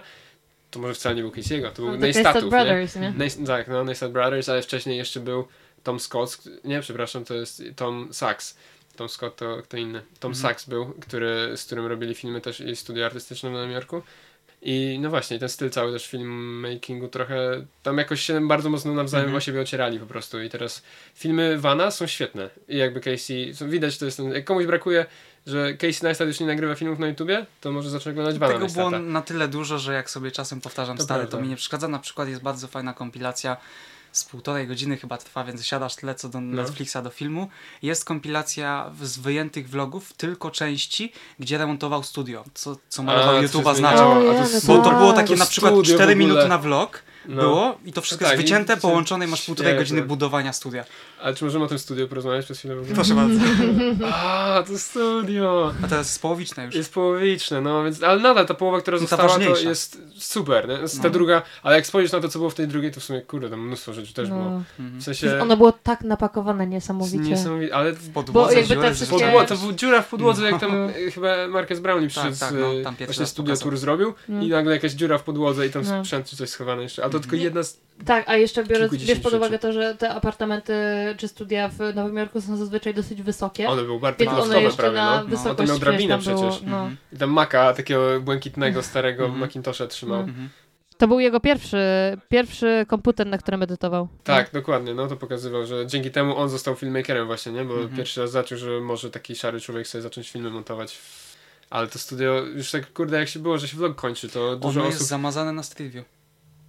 to może wcale nie był Casey'ego, to był No, to Neistatów, nie? Brothers, nie? Neist- tak, no, Neistat Brothers, ale wcześniej jeszcze był Tom Scott, nie, przepraszam, to jest Tom Sachs. Tom Scott to kto inny. Tom Mhm. Sachs był, który, z którym robili filmy też i studia artystyczne w Nowym Jorku. I no właśnie, ten styl cały też filmmakingu trochę, tam jakoś się bardzo mocno nawzajem Mhm. o siebie ocierali po prostu i teraz filmy Vana są świetne i jakby Casey, są- widać to jest ten, jak komuś brakuje, że Casey Neistat już nie nagrywa filmów na YouTubie, to może zacząć oglądać Vana Tego było na tyle dużo, że jak sobie czasem powtarzam To stare, prawda. to mi nie przeszkadza. Na przykład jest bardzo fajna kompilacja z półtorej godziny chyba trwa, więc siadasz tyle co do No. Netflixa do filmu. Jest kompilacja z wyjętych vlogów, tylko części, gdzie remontował studio, co, co malował YouTube'a znaczał. Bo to było Tak. takie to na przykład studio w 4 ogóle. minuty na vlog No. było i to wszystko Tak, jest wycięte, i- połączone i masz półtorej świetne. godziny budowania studia. Ale czy możemy o tym studiu porozmawiać przez chwilę? Proszę bardzo. [LAUGHS] A, to studio! A teraz jest połowiczne już. Jest połowiczne, no więc, ale nadal ta połowa, która No ta została, to jest super, nie? Ta No. druga, ale jak spojrzysz na to, co było w tej drugiej, to w sumie, kurde, tam mnóstwo rzeczy też było. No. Mhm. W sensie, Ono było tak napakowane niesamowicie. niesamowite, ale W podłodze jakby te dziurę, wszystkie- że- podło- to był dziura w podłodze, jak tam No. e, chyba Marcus Brownlee przyszedł tak, z, no, e, tam pierwszy właśnie studio pokazał. tour zrobił i nagle jakaś dziura w podłodze i tam No. sprzęt czy coś schowane jeszcze, a to tylko jedna z... Tak, a jeszcze biorąc, bierz pod uwagę rzeczy. to, że te apartamenty czy studia w Nowym Jorku są zazwyczaj dosyć wysokie. One były bardzo jeszcze prawie, na no. No. Wysokość miał drabinę tam było, przecież. no. Mhm. I tam maka takiego błękitnego, starego Mhm. Macintosha trzymał. Mhm. To był jego pierwszy, pierwszy komputer, na którym edytował. Tak, dokładnie, no to pokazywał, że dzięki temu on został filmmakerem właśnie, nie? Bo Mhm. pierwszy raz zaczął, że może taki szary człowiek sobie zacząć filmy montować. Ale to studio, już tak kurde jak się było, że się vlog kończy, to dużo Ono osób... jest zamazane na Street View.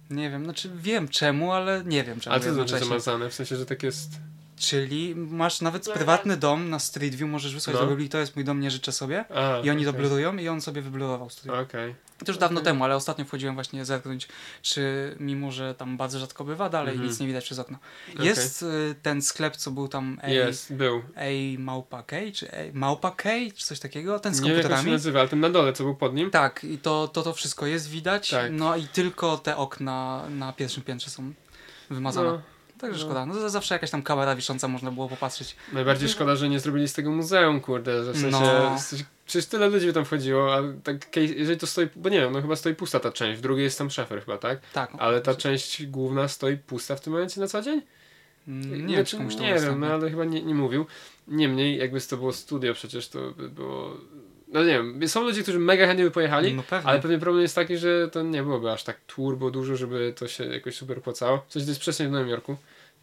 Nie wiem, znaczy wiem czemu, ale nie wiem czemu Ale to znaczy zamazane, w sensie, że tak jest... Czyli masz nawet prywatny dom na Street View, możesz wysłać No. do Google, to jest mój dom, nie życzę sobie. A, I oni to okej. blurują i on sobie wyblurował studio. Okej. To już dawno okej. temu, ale ostatnio wchodziłem właśnie zerknąć, czy mimo, że tam bardzo rzadko bywa, dalej Mhm. nic nie widać przez okno. Jest y, ten sklep, co był tam A, Jest, był. A Małpa K, czy A, Małpa K, czy coś takiego, ten z Nie wiem jak się komputerami. nazywa, ale ten na dole, co był pod nim. Tak, i to, to to wszystko jest widać, Tak. no i tylko te okna na pierwszym piętrze są wymazane. No, Także no. szkoda. No zawsze jakaś tam kamera wisząca, można było popatrzeć. najbardziej szkoda, że nie zrobili z tego muzeum, kurde, że w sensie... No. Przecież tyle ludzi by tam wchodziło, a tak, jeżeli to stoi, bo nie wiem, no chyba stoi pusta ta część, w drugiej jest tam szafer chyba, tak? Tak. Ale ta część główna stoi pusta w tym momencie na co dzień? Mm, Nie wiem, Znaczy, czy komuś to nie wiem, no ale chyba nie, nie mówił. Niemniej, jakby to było studio przecież, to by było... No nie wiem, są ludzie, którzy mega chętnie by pojechali, No pewnie. ale pewnie problem jest taki, że to nie byłoby aż tak turbo dużo, żeby to się jakoś super płacało. W sensie to jest przestrzeń w Nowym Jorku,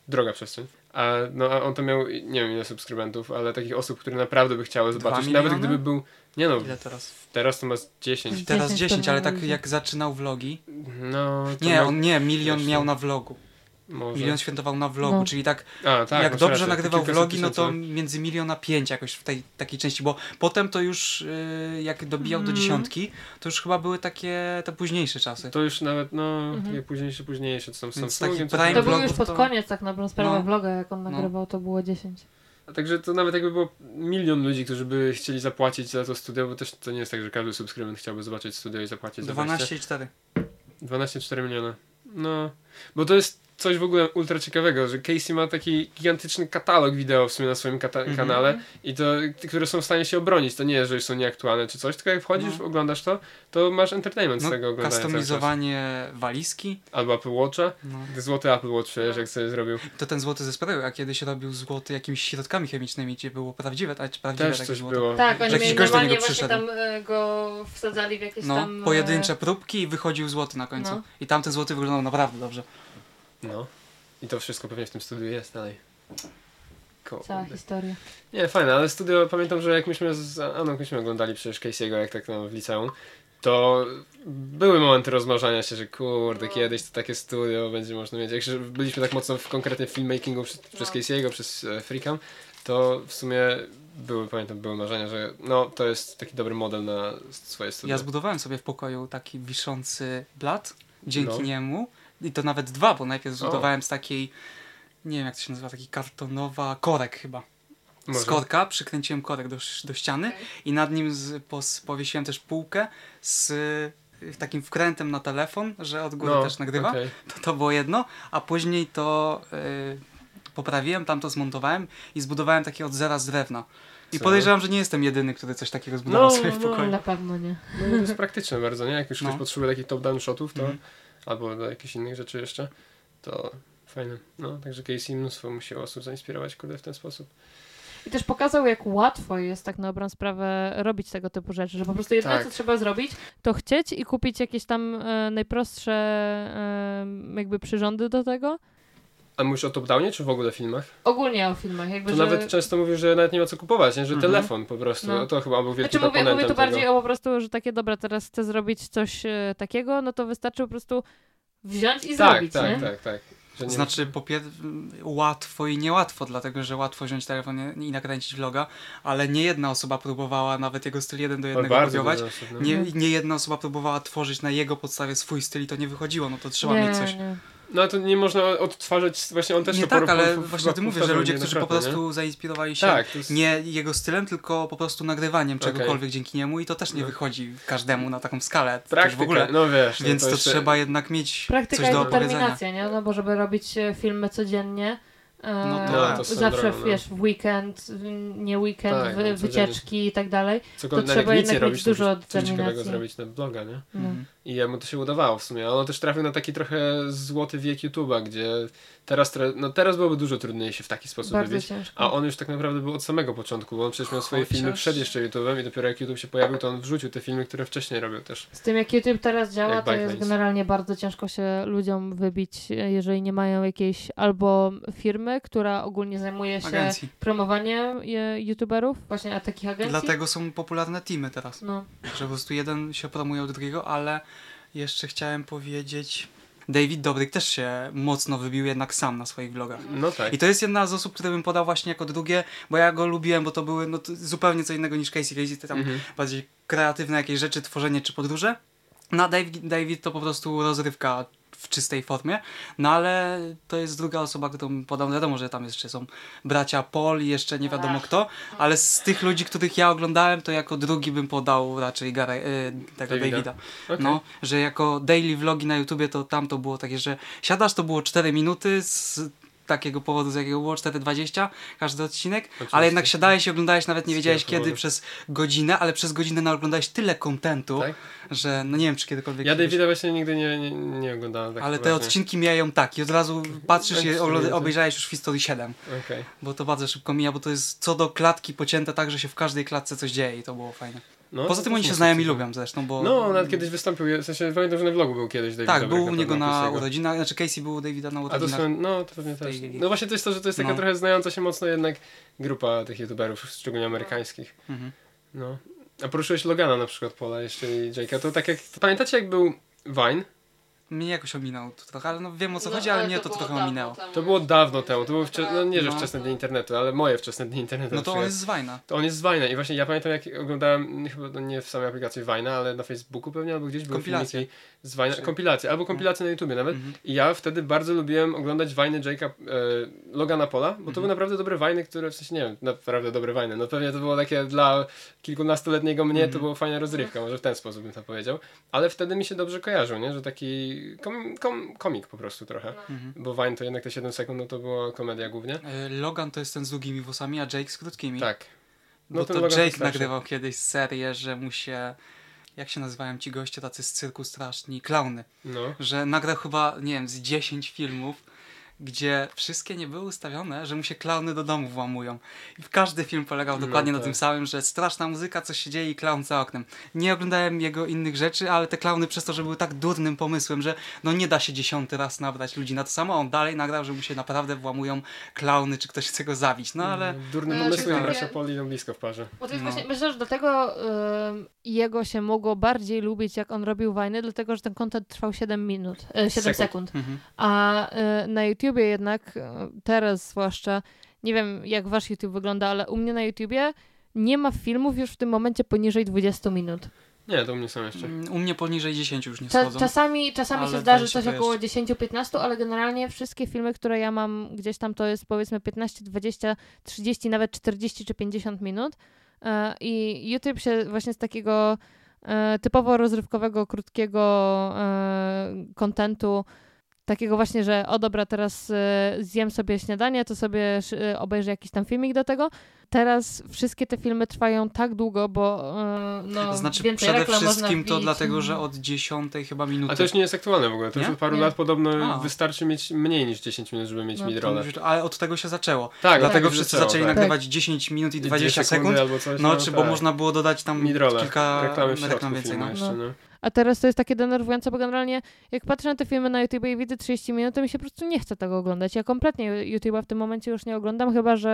droga przestrzeń. A, no, a on to miał, nie wiem ile subskrybentów, ale takich osób, które naprawdę by chciały zobaczyć, nawet gdyby był... Nie no, Ile teraz? teraz to ma z 10. Teraz 10 10, ale tak jak zaczynał vlogi. No, Nie, ma- on nie, milion Wiesz, miał na vlogu. Może. Milion świętował na vlogu, No. czyli tak, A, tak, jak dobrze to nagrywał vlogi, no to między milion a pięć jakoś w tej takiej części, bo potem to już y, jak dobijał do Mhm. dziesiątki, to już chyba były takie te późniejsze czasy. To już nawet, no, Mhm. takie późniejsze, późniejsze, co tam z Samsungiem, To było vlogów już pod to- koniec tak naprawdę sprawę No. vloga, jak on No. nagrywał, to było 10. A Także to nawet jakby było milion ludzi, którzy by chcieli zapłacić za to studio, bo też to nie jest tak, że każdy subskrybent chciałby zobaczyć studio i zapłacić za wejście. 12,4. 12,4 miliona. No, bo to jest coś w ogóle ultra ciekawego, że Casey ma taki gigantyczny katalog wideo w sumie na swoim kata- Mhm. kanale i to, które są w stanie się obronić. To nie jest, że są nieaktualne czy coś, tylko jak wchodzisz, No. oglądasz to, to masz entertainment z No, tego oglądania kustomizowanie walizki. Albo Apple Watcha. No. Złoty Apple Watch przecież, jak sobie zrobił. To ten złoty ze sprayu, a kiedyś robił złoty jakimiś środkami chemicznymi, gdzie było prawdziwe, a prawdziwe Też takie coś złoto. było. Tak, oni mieli normalnie właśnie tam e, go wsadzali w jakieś No, tam... e, pojedyncze próbki i wychodził złoty na końcu. No. I tamten złoty wyglądał naprawdę dobrze. No. I to wszystko pewnie w tym studiu jest dalej. Cała Kurde. historia. Nie, fajne, ale studio, pamiętam, że jak myśmy z Aną myśmy oglądali przecież Casey'ego, jak tak no, w liceum, to były momenty rozmarzania się, że kurde, kiedyś to takie studio będzie można mieć. Jak że byliśmy tak mocno w konkretnie w filmmakingu przez, przez No. Casey'ego, przez e, Freecam, to w sumie były, pamiętam, były marzenia, że no, to jest taki dobry model na swoje studio. Ja zbudowałem sobie w pokoju taki wiszący blat, dzięki No. niemu. I to nawet dwa, bo najpierw zbudowałem z takiej, nie wiem jak to się nazywa, taki kartonowa, korek chyba. Z Może. korka przykręciłem korek do, do ściany Okej. i nad nim z, pos, powiesiłem też półkę z y, takim wkrętem na telefon, że od góry no, też nagrywa. okej. To, to było jedno, a później to y, poprawiłem, tam to zmontowałem i zbudowałem takie od zera z drewna. I podejrzewam, że nie jestem jedyny, który coś takiego zbudował No, sobie w no, pokoju. Na pewno nie. No, to jest praktyczne bardzo, nie? Jak już ktoś No. potrzebuje takich top-down shotów, to Mhm. Albo do jakichś innych rzeczy jeszcze, to fajne. No, także Casey mnóstwo musiał osób zainspirować, kurde, w ten sposób. I też pokazał, jak łatwo jest tak na dobrą sprawę robić tego typu rzeczy, że po prostu jedyne, Tak. co trzeba zrobić, to chcieć i kupić jakieś tam e, najprostsze e, jakby przyrządy do tego. A mówisz o top-downie, czy w ogóle filmach? Ogólnie o filmach, jakby, To że... nawet często mówisz, że nawet nie ma co kupować, nie? że Mhm. telefon po prostu, No. to chyba był wielki Znaczy mówię, mówię tu tego. bardziej o po prostu, że takie, dobra, teraz chcę zrobić coś e, takiego, no to wystarczy po prostu wziąć i tak, zrobić, tak, nie? tak, tak. Że nie... Znaczy, po pier... łatwo i niełatwo, dlatego że łatwo wziąć telefon i nakręcić vloga, ale nie jedna osoba próbowała nawet jego styl jeden do Oj, jednego kopiować. no. Nie, Mhm. nie jedna osoba próbowała tworzyć na jego podstawie swój styl i to nie wychodziło, no to trzeba nie, mieć coś. nie. No to nie można odtwarzać, właśnie on też Nie to tak, ale właśnie o tym mówię, że ludzie, którzy po prostu zainspirowali się nie? Tak, to jest... nie jego stylem, tylko po prostu nagrywaniem czegokolwiek dzięki niemu i to też nie No. wychodzi każdemu na taką skalę. Praktyka, w ogóle. no wiesz. no Więc to, jeszcze- trzeba jednak mieć Praktyka coś i do opowiedzenia. determinacja, nie? No bo żeby robić e, filmy codziennie, No to- No, to swoją zawsze, no. wiesz, w weekend, nie weekend, Tak, w, no, wycieczki i tak dalej. Cokolwiek, to trzeba jednak robić, mieć dużo coś ciekawego determinacji. zrobić na bloga, nie? No. Mhm. I jemu to się udawało w sumie, ale on też trafił na taki trochę złoty wiek YouTube'a, gdzie teraz, no teraz byłoby dużo trudniej się w taki sposób Bardzo wybić. ciężko. A on już tak naprawdę był od samego początku, bo on przecież miał swoje filmy Chociaż- przed jeszcze YouTube'em i dopiero jak YouTube się pojawił, to on wrzucił te filmy, które wcześniej robił też. Z tym jak YouTube teraz działa, Jak to jest generalnie bardzo ciężko się ludziom wybić, jeżeli nie mają jakiejś albo firmy która ogólnie zajmuje się Agencji. promowaniem youtuberów, właśnie a takich agencji. Dlatego są popularne teamy teraz. No. Że po prostu jeden się promuje od drugiego, ale jeszcze chciałem powiedzieć... David Dobryk też się mocno wybił jednak sam na swoich vlogach. No tak. I to jest jedna z osób, które bym podał właśnie jako drugie, bo ja go lubiłem, bo to były no, to zupełnie co innego niż Casey. Casey to tam Mhm. bardziej kreatywne jakieś rzeczy, tworzenie czy podróże. No a David, David to po prostu rozrywka w czystej formie, no ale to jest druga osoba, którą bym podał. Wiadomo, że tam jeszcze są bracia Paul i jeszcze nie wiadomo kto, ale z tych ludzi, których ja oglądałem, to jako drugi bym podał raczej Gary, y, tego Davida. Davida. Okej. No, że jako daily vlogi na YouTubie to tam to było takie, że siadasz, to było 4 minuty z takiego powodu, z jakiego było 4,20 każdy odcinek, Oczywiście. ale jednak siadałeś i oglądałeś, nawet nie wiedziałeś kiedy przez godzinę, ale przez godzinę naoglądałeś tyle kontentu, Tak? że no nie wiem czy kiedykolwiek... Ja Davida właśnie nigdy nie, nie, nie oglądałem. Tak ale te odcinki mijają tak i od razu patrzysz i obejrzałeś już w historii 7, Okej. bo to bardzo szybko mija, bo to jest co do klatki pocięte tak, że się w każdej klatce coś dzieje i to było fajne. No, Poza tym oni się znajomi ciekawe. lubią zresztą, bo... No, nawet kiedyś wystąpił, w sensie pamiętam, że na vlogu był kiedyś David Tak, Dobryk był u niego na urodzinach, znaczy Casey był u Davida na A to urodzinach. swoją, no to pewnie też. No właśnie to jest to, że to jest taka No. trochę znająca się mocno jednak grupa tych youtuberów, szczególnie amerykańskich. Mhm. No. A poruszyłeś Logana na przykład, Pola jeszcze i Jake'a, to tak jak, pamiętacie jak był Vine? Mnie jakoś ominął to trochę, ale no wiem o co No, chodzi, ale mnie to, było trochę ominęło. temu. To było dawno temu, to były wcze- no nie, że No. wczesne dni internetu, ale moje wczesne dni internetu. No to on jest z Wajna. To on jest z Vine'a i właśnie ja pamiętam jak oglądałem, chyba no nie w samej aplikacji Vine'a, ale na Facebooku pewnie albo gdzieś Kompilacje. filmiki z Vine'a, Czy- kompilacje, albo kompilacje na YouTubie nawet Mhm. i ja wtedy bardzo lubiłem oglądać Vine'y Jake'a, e, Logana Pola, bo to Mhm. były naprawdę dobre Vine'y, które w sensie, nie wiem, naprawdę dobre Vine'y, no pewnie to było takie dla kilkunastoletniego mnie, to Mhm. było fajna rozrywka, może w ten sposób bym to powiedział, ale wtedy mi się dobrze kojarzył, nie, że taki kom, kom, komik po prostu trochę, Mhm. bo Vine to jednak te 7 sekund, no to była komedia głównie. E, Logan to jest ten z długimi włosami, a Jake z krótkimi. Tak. Bo No ten to Logan Jake starszy. nagrywał kiedyś serię, że mu się... Jak się nazywają ci goście tacy z cyrku straszni? Klauny. No. Że nagrał chyba, nie wiem, z 10 filmów, gdzie wszystkie nie były ustawione, że mu się klauny do domu włamują. I każdy film polegał No dokładnie na tak. tym samym, że straszna muzyka, coś się dzieje i klaun za oknem. Nie oglądałem jego innych rzeczy, ale te klauny przez to, że były tak durnym pomysłem, że no nie da się dziesiąty raz nabrać ludzi na to samo, a on dalej nagrał, że mu się naprawdę włamują klauny, czy ktoś chce go zabić. No ale Durny No, pomysł i ciekawe. bracia Poli idą blisko w parze. Bo to jest No. właśnie, myślę, że dlatego ym, jego się mogło bardziej lubić, jak on robił wajny, dlatego że ten content trwał 7 minut, e, 7 Sekund. sekund. mhm. A y, na YouTubie jednak, y, teraz zwłaszcza, nie wiem jak wasz YouTube wygląda, ale u mnie na YouTubie nie ma filmów już w tym momencie poniżej 20 minut. Nie, to u mnie są jeszcze. Mm, u mnie poniżej 10 już nie Cza, schodzą. czasami czasami się zdarzy 20 coś około jeszcze. 10-15, ale generalnie wszystkie filmy, które ja mam gdzieś tam, to jest powiedzmy 15, 20, 30, nawet 40 czy 50 minut. E, I YouTube się właśnie z takiego e, typowo rozrywkowego, krótkiego e, kontentu, takiego właśnie, że o dobra, teraz e, zjem sobie śniadanie, to sobie e, obejrzę jakiś tam filmik do tego. Teraz wszystkie te filmy trwają tak długo, bo e, no, To znaczy więcej przede reklam można wszystkim to wbić. dlatego, że od 10 chyba minuty. A to już nie jest aktualne w ogóle. To już od paru Nie. lat podobno A. wystarczy mieć mniej niż 10 minut, żeby mieć No, Ale od tego się zaczęło. Tak, Dlatego tak, wszyscy zaczęło, zaczęli tak. nagrywać 10 minut i I dwie 20 sekundy sekund. albo coś, No, czy bo tak. można było dodać tam kilka reklam więcej. filmu No. jeszcze, no. A teraz to jest takie denerwujące, bo generalnie jak patrzę na te filmy na YouTube i widzę 30 minut, to mi się po prostu nie chce tego oglądać. Ja kompletnie YouTube'a w tym momencie już nie oglądam, chyba że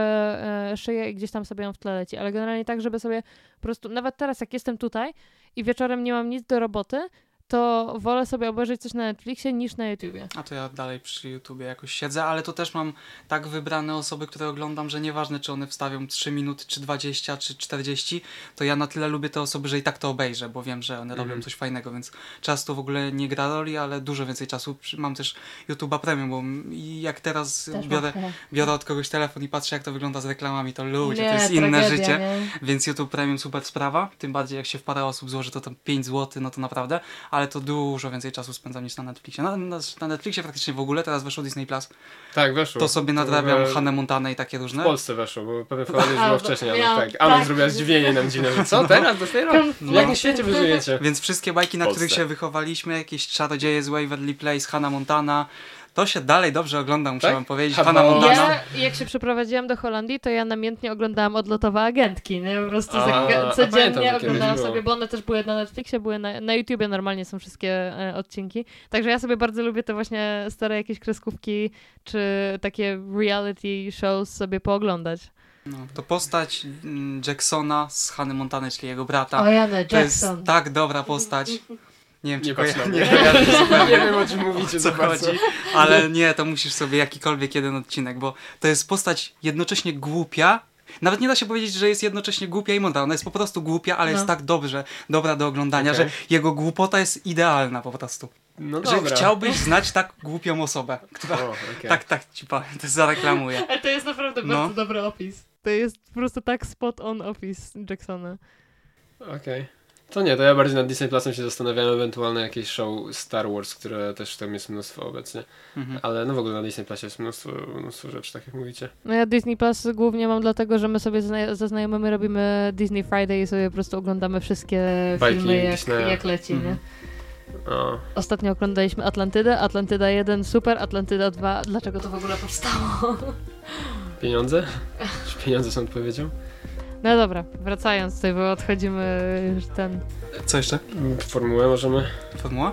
e, szyję i gdzieś tam sobie ją w tle leci. Ale generalnie tak, żeby sobie po prostu, nawet teraz jak jestem tutaj i wieczorem nie mam nic do roboty, to wolę sobie obejrzeć coś na Netflixie niż na YouTubie. A to ja dalej przy YouTubie jakoś siedzę, ale to też mam tak wybrane osoby, które oglądam, że nieważne czy one wstawią 3 minuty, czy 20, czy 40, to ja na tyle lubię te osoby, że i tak to obejrzę, bo wiem, że one robią Mhm. coś fajnego, więc czas to w ogóle nie gra roli, ale dużo więcej czasu. Mam też YouTube'a Premium, bo jak teraz Też biorę, biorę od kogoś telefon i patrzę jak to wygląda z reklamami, to ludzie, Nie, to jest inne życie. nie? Więc YouTube Premium super sprawa, tym bardziej jak się w parę osób złoży, to tam 5 zł, no to naprawdę, ale to dużo więcej czasu spędzam niż na Netflixie. Na, na, na Netflixie praktycznie w ogóle, teraz weszło Disney Plus, Tak, weszło. to sobie w nadrabiam ogóle Hannę Montanę i takie W różne. Polsce weszło, bo pewnie [LAUGHS] w A, było wcześniej, ale tak. Amen tak- zrobiła zdziwienie nam dziwne, że co, teraz dopiero? W jakim świecie wy żyjecie? Więc wszystkie bajki, na Polsce. których się wychowaliśmy, jakieś Czarodzieje z Waverly Place, Hannah Montana, To się dalej dobrze ogląda, muszę Tak? wam powiedzieć. Ha, Pana no. Montana. Ja, jak się przeprowadziłam do Holandii, to ja namiętnie oglądałam odlotowe agentki, nie? Po prostu A, a codziennie że oglądałam sobie, było. bo one też były na Netflixie, były na, na YouTubie normalnie są wszystkie e, odcinki. Także ja sobie bardzo lubię te właśnie stare jakieś kreskówki, czy takie reality shows sobie pooglądać. No, to postać mm, Jacksona z Hany Montany, czyli jego brata. Jane, To jest tak dobra postać. [LAUGHS] Nie wiem, czy Nie koja- nie Nie zupełnie, [LAUGHS] wiem o czym mówicie o co chodzi, ale nie, to musisz sobie jakikolwiek jeden odcinek, bo to jest postać jednocześnie głupia, nawet nie da się powiedzieć, że jest jednocześnie głupia i mądra. Ona jest po prostu głupia, ale No. jest tak dobrze, dobra do oglądania, Okej. że jego głupota jest idealna po prostu. No Że dobra. chciałbyś znać tak głupią osobę, która... O, okej. Tak, tak ci powiem, [LAUGHS] to zareklamuję. [LAUGHS] Ale to jest naprawdę No. bardzo dobry opis. To jest po prostu tak spot on opis Jacksona. Okej. To nie, to ja bardziej nad Disney Plusem się zastanawiałem, ewentualne jakieś show Star Wars, które też tam jest mnóstwo obecnie. Mhm. Ale no w ogóle na Disney Plusie jest mnóstwo, mnóstwo rzeczy, tak jak mówicie. No ja Disney Plus głównie mam dlatego, że my sobie zna- ze znajomymi robimy Disney Friday i sobie po prostu oglądamy wszystkie Bajki filmy jak, Disneya. jak leci, Mhm. nie? O, Ostatnio oglądaliśmy Atlantydę, Atlantyda 1 super, Atlantyda 2 dlaczego to w ogóle powstało? pieniądze? Czy pieniądze są odpowiedzią? No dobra, wracając tutaj, bo odchodzimy już ten... Co jeszcze? Formułę możemy? Formuła?